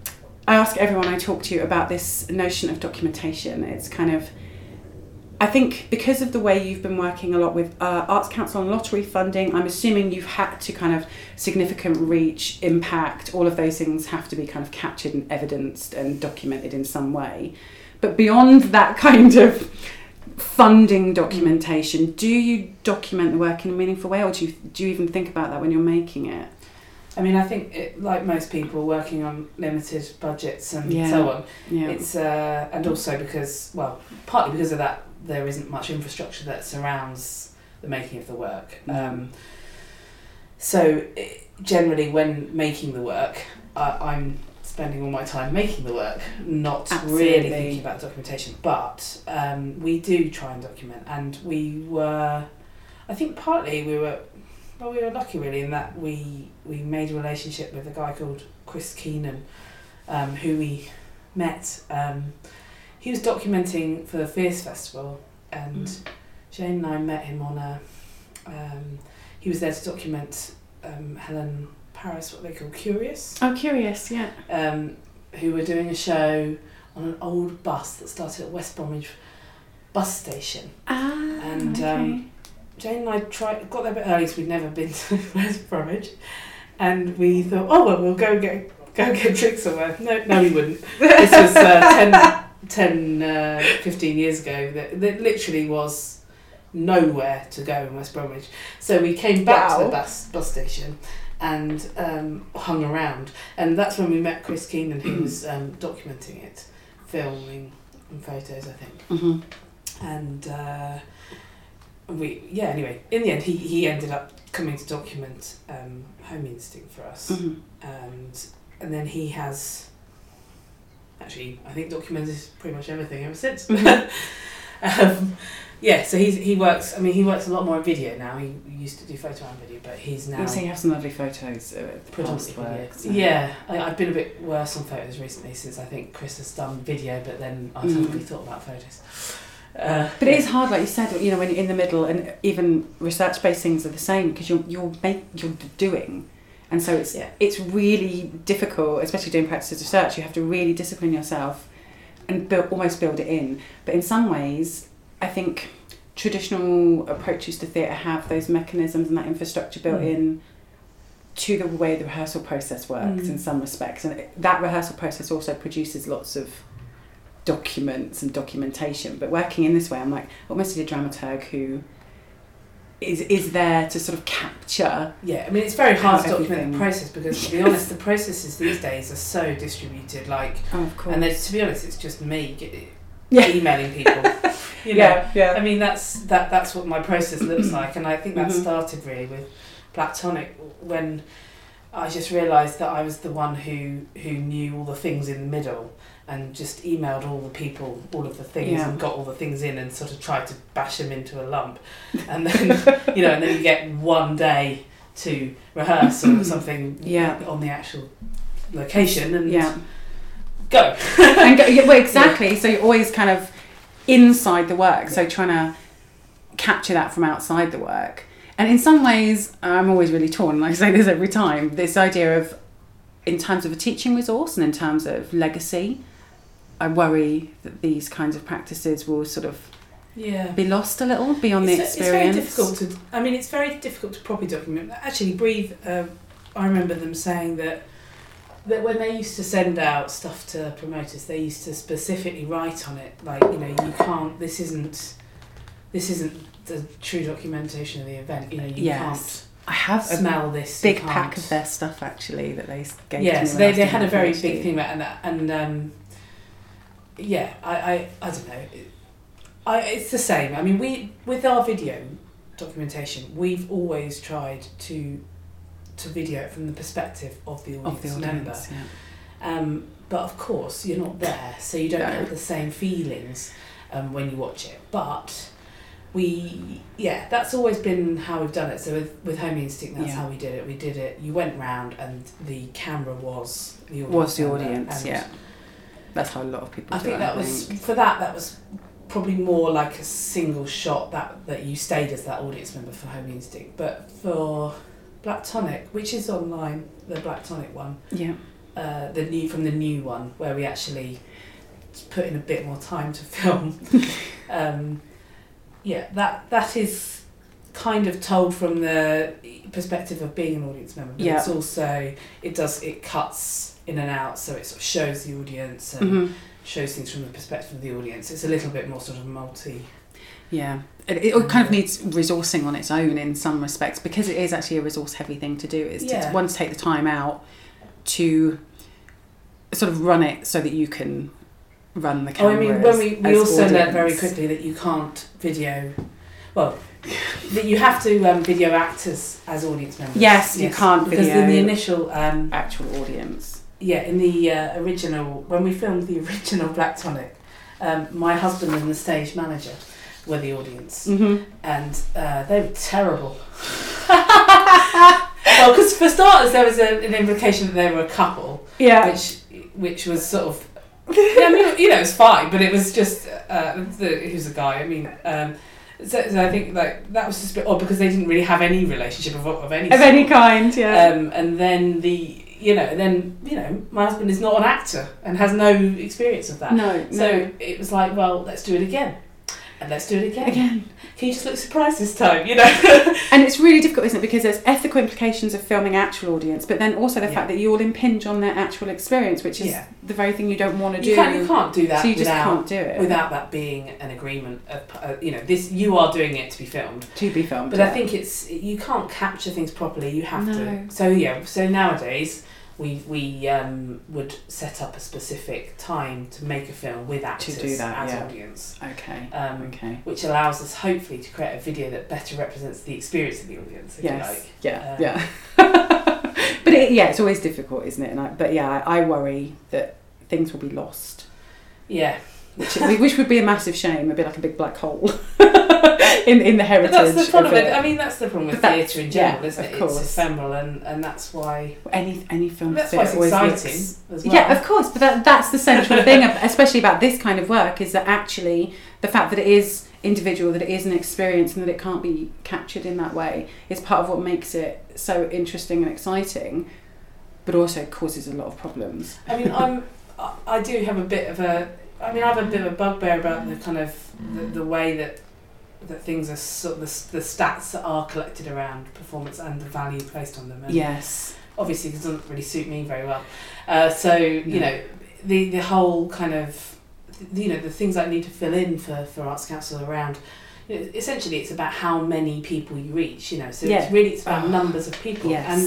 I ask everyone I talk to about this notion of documentation. It's kind of, I think, because of the way you've been working a lot with uh, Arts Council and lottery funding. I'm assuming you've had to kind of significant reach, impact, all of those things have to be kind of captured and evidenced and documented in some way. But beyond that kind of funding documentation, do you document the work in a meaningful way, or do you do you even think about that when you're making it? I mean, I think, it, like most people working on limited budgets and Yeah. so on, Yeah. It's uh, and also because well, partly because of that, there isn't much infrastructure that surrounds the making of the work. Um, so i generally, when making the work, I, I'm spending all my time making the work, not really thinking about documentation. But um, we do try and document, and we were, I think, partly we were. Well, we were lucky really in that we we made a relationship with a guy called Chris Keenan, um, who we met. Um, he was documenting for the Fierce Festival, and Mm. Jane and I met him on a. Um, he was there to document um, Helen Paris, what they call Curious, Oh, curious, yeah. um, who were doing a show on an old bus that started at West Bromwich bus station. Ah, And, okay. Jane and I tried got there a bit early because we'd never been to West Bromwich, and we thought, oh well, we'll go get go get drinks somewhere. No, no, we wouldn't. This was uh, 10, 10 uh, 15 years ago. That, that literally was nowhere to go in West Bromwich. So we came back to the bus bus station and um, hung around, and that's when we met Chris Keenan, who was um, documenting it, filming and photos, I think Mhm. and uh, we yeah anyway in the end he, he ended up coming to document um, Homing Instinct for us Mhm. and and then he has actually I think documented pretty much everything ever since Mhm. um, yeah so he's he works I mean he works a lot more in video now he used to do photo and video but he's now say you have some lovely photos of the past predominantly work. so- yeah I, I've been a bit worse on photos recently since I think Chris has done video but then I Mm. haven't really thought about photos uh, But it is hard, like you said, you know, when you're in the middle, and even research-based things are the same because you're you're make, you're doing, and so it's Yeah. it's really difficult, especially doing practice research. You have to really discipline yourself and build almost build it in. But in some ways, I think traditional approaches to theatre have those mechanisms and that infrastructure built Mm. in to the way the rehearsal process works Mm. in some respects, and that rehearsal process also produces lots of documents and documentation. But working in this way, I'm like almost a dramaturg who is is there to sort of capture. Yeah, I mean it's very hard to document everything- the process because to be honest, the processes these days are so distributed. Like, Oh, of course. and there's, to be honest, it's just me Yeah. emailing people. You know, yeah, yeah. I mean that's that that's what my process looks like, and I think that Mhm. started really with Black Tonic when I just realised that I was the one who who knew all the things in the middle and just emailed all the people all of the things Yeah. and got all the things in and sort of tried to bash them into a lump and then you know and then you get one day to rehearse or something Yeah. on the actual location and yeah. go and go, yeah, well, exactly. So you're always kind of inside the work. So trying to capture that from outside the work. And in some ways, I'm always really torn, and I say this every time this idea of, in terms of a teaching resource and in terms of legacy, I worry that these kinds of practices will sort of Yeah. be lost a little beyond it's, the it's very experience. difficult to. I mean, it's very difficult to properly document. Actually, Breathe. Uh, I remember them saying that that when they used to send out stuff to promoters, they used to specifically write on it, like you know, you can't. This isn't. This isn't the true documentation of the event. You know, you Yes. I have can't a smell this. big pack of their stuff actually that they gave Yeah, so they, they had a very big thing about and that, and um, yeah, I, I, I don't know. I, it's the same. I mean, we with our video documentation, we've always tried to to video it from the perspective of the audience, of the member. Yeah. Um, but of course, you're not there, so you don't No. have the same feelings um, when you watch it. But we, yeah, that's always been how we've done it. So with with Homing Instinct, that's Yeah. how we did it. We did it. You went round, and the camera was the audience. Was the audience? and Yeah, that's how a lot of people. I think it, that I was think. for that. That was probably more like a single shot that that you stayed as that audience member for Homing Instinct. But for Black Tonic, which is online, the Black Tonic one, yeah. uh, the new from the new one where we actually put in a bit more time to film. um, yeah, that that is kind of told from the perspective of being an audience member. But Yeah. it's also it does it cuts in and out, so it sort of shows the audience and Mhm. shows things from the perspective of the audience. It's a little bit more sort of multi. Yeah, it, it kind of needs resourcing on its own in some respects because it is actually a resource heavy thing to do. Is Yeah. to one to take the time out to sort of run it so that you can run the Oh, camera. I mean, when we, we also learned very quickly that you can't video, well, that you have to um, video actors as audience members. Yes, you can't because in the initial, um, actual audience. Yeah, in the uh, original when we filmed the original Black Tonic, um, my husband and the stage manager were the audience, Mm-hmm. and uh, they were terrible. well, because for starters, there was a, an implication that they were a couple, Yeah. which which was sort of yeah, I mean, you know, it's fine, but it was just uh, the, he was a guy. I mean, um, so, so I think like that was just a bit odd because they didn't really have any relationship of, of any Of sort. any kind, yeah. Um, and then the you know, then you know, my husband is not an actor and has no experience of that. no, So no. it was like, well, let's do it again, and let's do it again. Again. Can you just look surprised this time? You know. And it's really difficult, isn't it? Because there's ethical implications of filming actual audience, but then also the Yeah. fact that you will impinge on their actual experience, which is Yeah. the very thing you don't want to do. you can't you can't do that so you just without can't do it without that being an agreement. Of, uh, you know, this you are doing it to be filmed. to be filmed. But I think it's you can't capture things properly. You have No. to. So yeah. So nowadays we we um, would set up a specific time to make a film with actors do that, as yeah. audience, Okay. um, Okay. which allows us hopefully to create a video that better represents the experience of the audience. If you Yes. like. Yeah. Uh, yeah. but it, yeah, it's always difficult, isn't it? And I, but yeah, I, I worry that things will be lost, Yeah. which which would be a massive shame. A bit like a big black hole in in the heritage. But that's the problem. With, I mean, that's the problem with theatre in general, yeah, isn't of it? course. It's ephemeral, and, and that's why. any any film. That's why it's always exciting looks- as well. Yeah, of course, but that, that's the central thing, especially about this kind of work, is that actually the fact that it is individual, that it is an experience, and that it can't be captured in that way is part of what makes it so interesting and exciting, but also causes a lot of problems. I mean, I'm. I- I do have a bit of a. I mean, I have a bit of a bugbear about the kind of the, the way that that things are sort of the, the stats that are collected around performance and the value placed on them. And Yes. Obviously, it doesn't really suit me very well. Uh, so you No. know, the the whole kind of you know the things I need to fill in for for Arts Council around. you know, Essentially, it's about how many people you reach. You know, so Yeah. it's really it's about Oh. numbers of people, and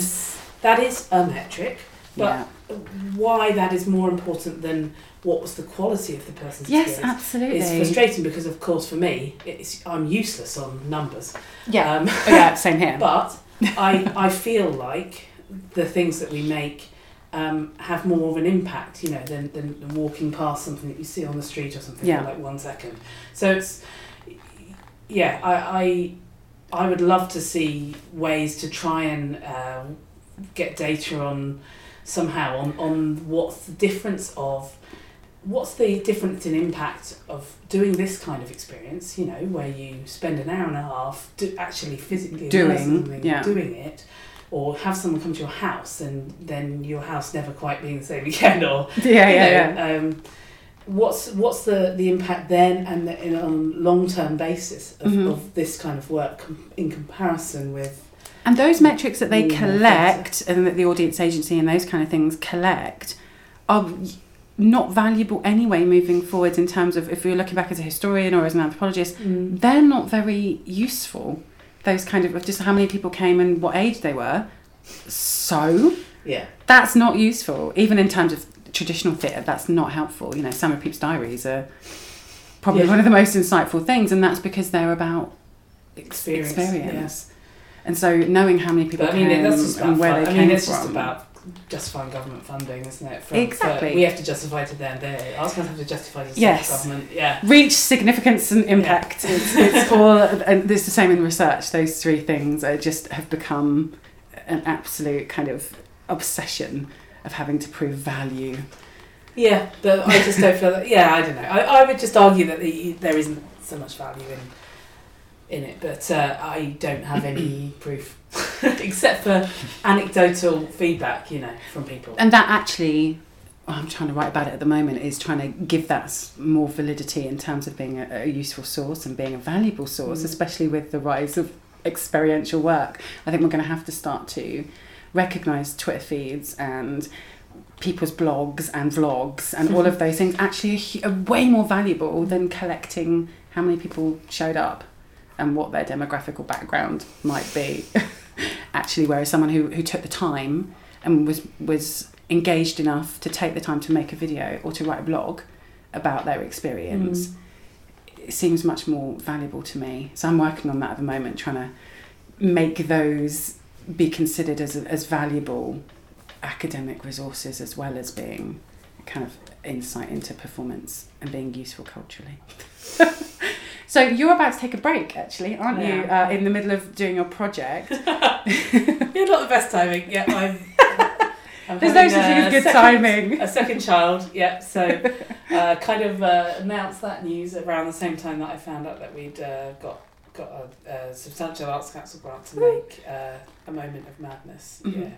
that is a metric but yeah. why that is more important than what was the quality of the person's Yes, experience. absolutely. It's frustrating because, of course, for me, it's I'm useless on numbers. Yeah. Um, Oh, yeah, same here. but I I feel like the things that we make um, have more of an impact, you know, than, than than walking past something that you see on the street or something Yeah. for like one second. So it's yeah, I I, I would love to see ways to try and uh, get data on somehow on, on what's the difference of what's the difference in impact of doing this kind of experience? You know, where you spend an hour and a half do, actually physically Doing, yeah. doing it, or have someone come to your house and then your house never quite being the same again, or Yeah, yeah, know, yeah. Um, what's what's the, the impact then and the, in a long term basis of, Mhm. of this kind of work com- in comparison with And those metrics that they Mm, collect and that the audience agency and those kind of things collect are not valuable anyway moving forward in terms of if you're looking back as a historian or as an anthropologist, they're not very useful. Those kind of just how many people came and what age they were. So yeah that's not useful. Even in terms of traditional theatre, that's not helpful. You know, Samuel Pepys' diaries are probably Yeah. one of the most insightful things, and that's because they're about ex- Experience, experience. And so knowing how many people But I mean, came that's just about and where fun- they I came mean, it's from. just about justifying government funding, isn't it? For, Exactly. we have to justify to them. They us have to justify to the Yes. government. Yeah. reach significance and impact. It's, it's all, and it's the same in research. Those three things are just have become an absolute kind of obsession of having to prove value. Yeah, but I just don't feel that. Yeah, I don't know. I, I would just argue that the, there isn't so much value in in it, but uh, I don't have any proof except for anecdotal feedback, you know, from people. And that actually, I'm trying to write about it at the moment, is trying to give that more validity in terms of being a, a useful source and being a valuable source, Mm. especially with the rise of experiential work. I think we're going to have to start to recognise Twitter feeds and people's blogs and vlogs and all of those things actually are, are way more valuable than collecting how many people showed up and what their demographical background might be. actually, whereas someone who, who took the time and was was engaged enough to take the time to make a video or to write a blog about their experience mm. it seems much more valuable to me. So I'm working on that at the moment, trying to make those be considered as as valuable academic resources as well as being kind of insight into performance and being useful culturally. so you're about to take a break, actually, aren't you? Uh, in the middle of doing your project. You're not the best timing. Yeah, I'm. I'm There's no such thing as good second- timing. A second child. Yeah, so uh, kind of uh, announced that news around the same time that I found out that we'd uh, got got a, a substantial arts council grant to make uh, a moment of madness. Mhm. Yeah,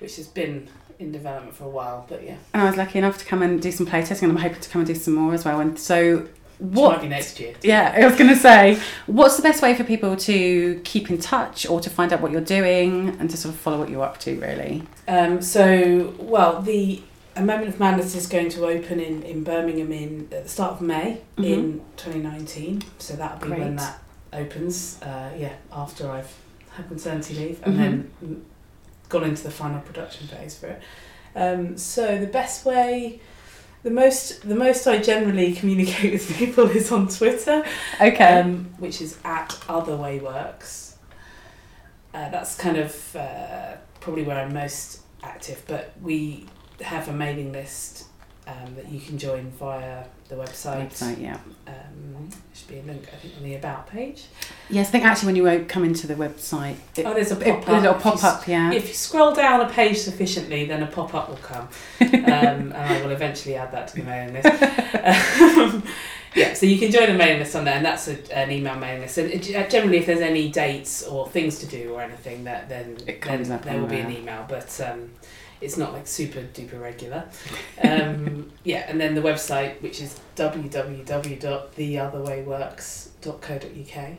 which has been in development for a while, but yeah, And I was lucky enough to come and do some playtesting, and I'm hoping to come and do some more as well. And so, what might be next year. Yeah, I was going to say, what's the best way for people to keep in touch or to find out what you're doing and to sort of follow what you're up to, really? Um, so, well, the A Moment of Madness is going to open in, in Birmingham in at the start of May in 2019. So that'll be when that opens. Uh, yeah, after I've had maternity leave and then mm, gone into the final production phase for it. Um, so the best way. The most, the most I generally communicate with people is on Twitter, Okay. um, which is at Other Way Works. Uh, that's kind of uh, probably where I'm most active, but we have a mailing list um, that you can join via the website. Website, yeah. Um, there should be a link, I think, on the About page. Yes, I think actually when you uh, come into the website, it, Oh, there's a pop a little up. pop up, yeah. If you scroll down a page sufficiently, then a pop up will come, um, and I will eventually add that to the mailing list. Um, yeah, so you can join a mailing list on there, and that's a, an email mailing list. And it, uh, generally, if there's any dates or things to do or anything, that then It comes then up there will be an email, but um, it's not like super duper regular. Um, yeah, and then the website, which is www.theotherwayworks.co.uk.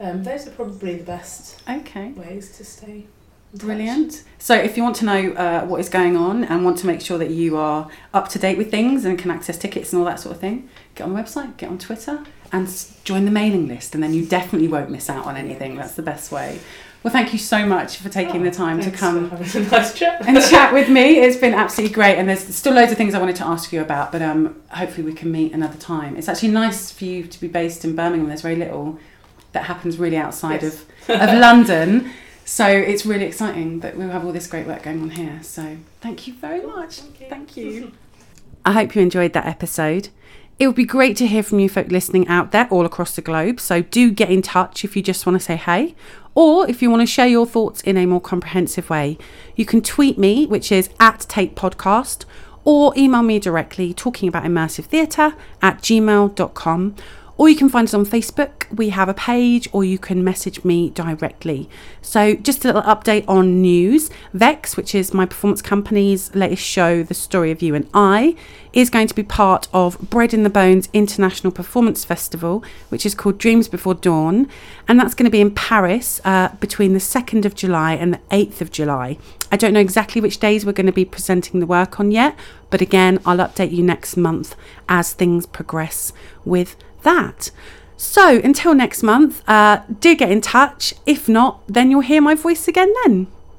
Um, those are probably the best Okay. ways to stay. Brilliant. So, if you want to know uh, what is going on and want to make sure that you are up to date with things and can access tickets and all that sort of thing, get on the website, get on Twitter, and join the mailing list, and then you definitely won't miss out on anything. That's the best way. Well, thank you so much for taking the time to come nice chat. and chat with me. It's been absolutely great, and there's still loads of things I wanted to ask you about, but um, hopefully we can meet another time. It's actually nice for you to be based in Birmingham. There's very little that happens really outside Yes. of, of London, so it's really exciting that we have all this great work going on here. So thank you very much. Thank you. I hope you enjoyed that episode. It would be great to hear from you folk listening out there all across the globe. So do get in touch if you just want to say hey, or if you want to share your thoughts in a more comprehensive way. You can tweet me, which is at TAIT Podcast, or email me directly talking about immersive theatre at gmail.com or you can find us on Facebook. We have a page, or you can message me directly. So, just a little update on news. Vex, which is my performance company's latest show, The Story of You and I, is going to be part of Bread in the Bones International Performance Festival, which is called Dreams Before Dawn. And that's going to be in Paris uh, between the 2nd of July and the 8th of July. I don't know exactly which days we're going to be presenting the work on yet, but again, I'll update you next month as things progress with that. So until next month, uh, do get in touch. If not, then you'll hear my voice again then.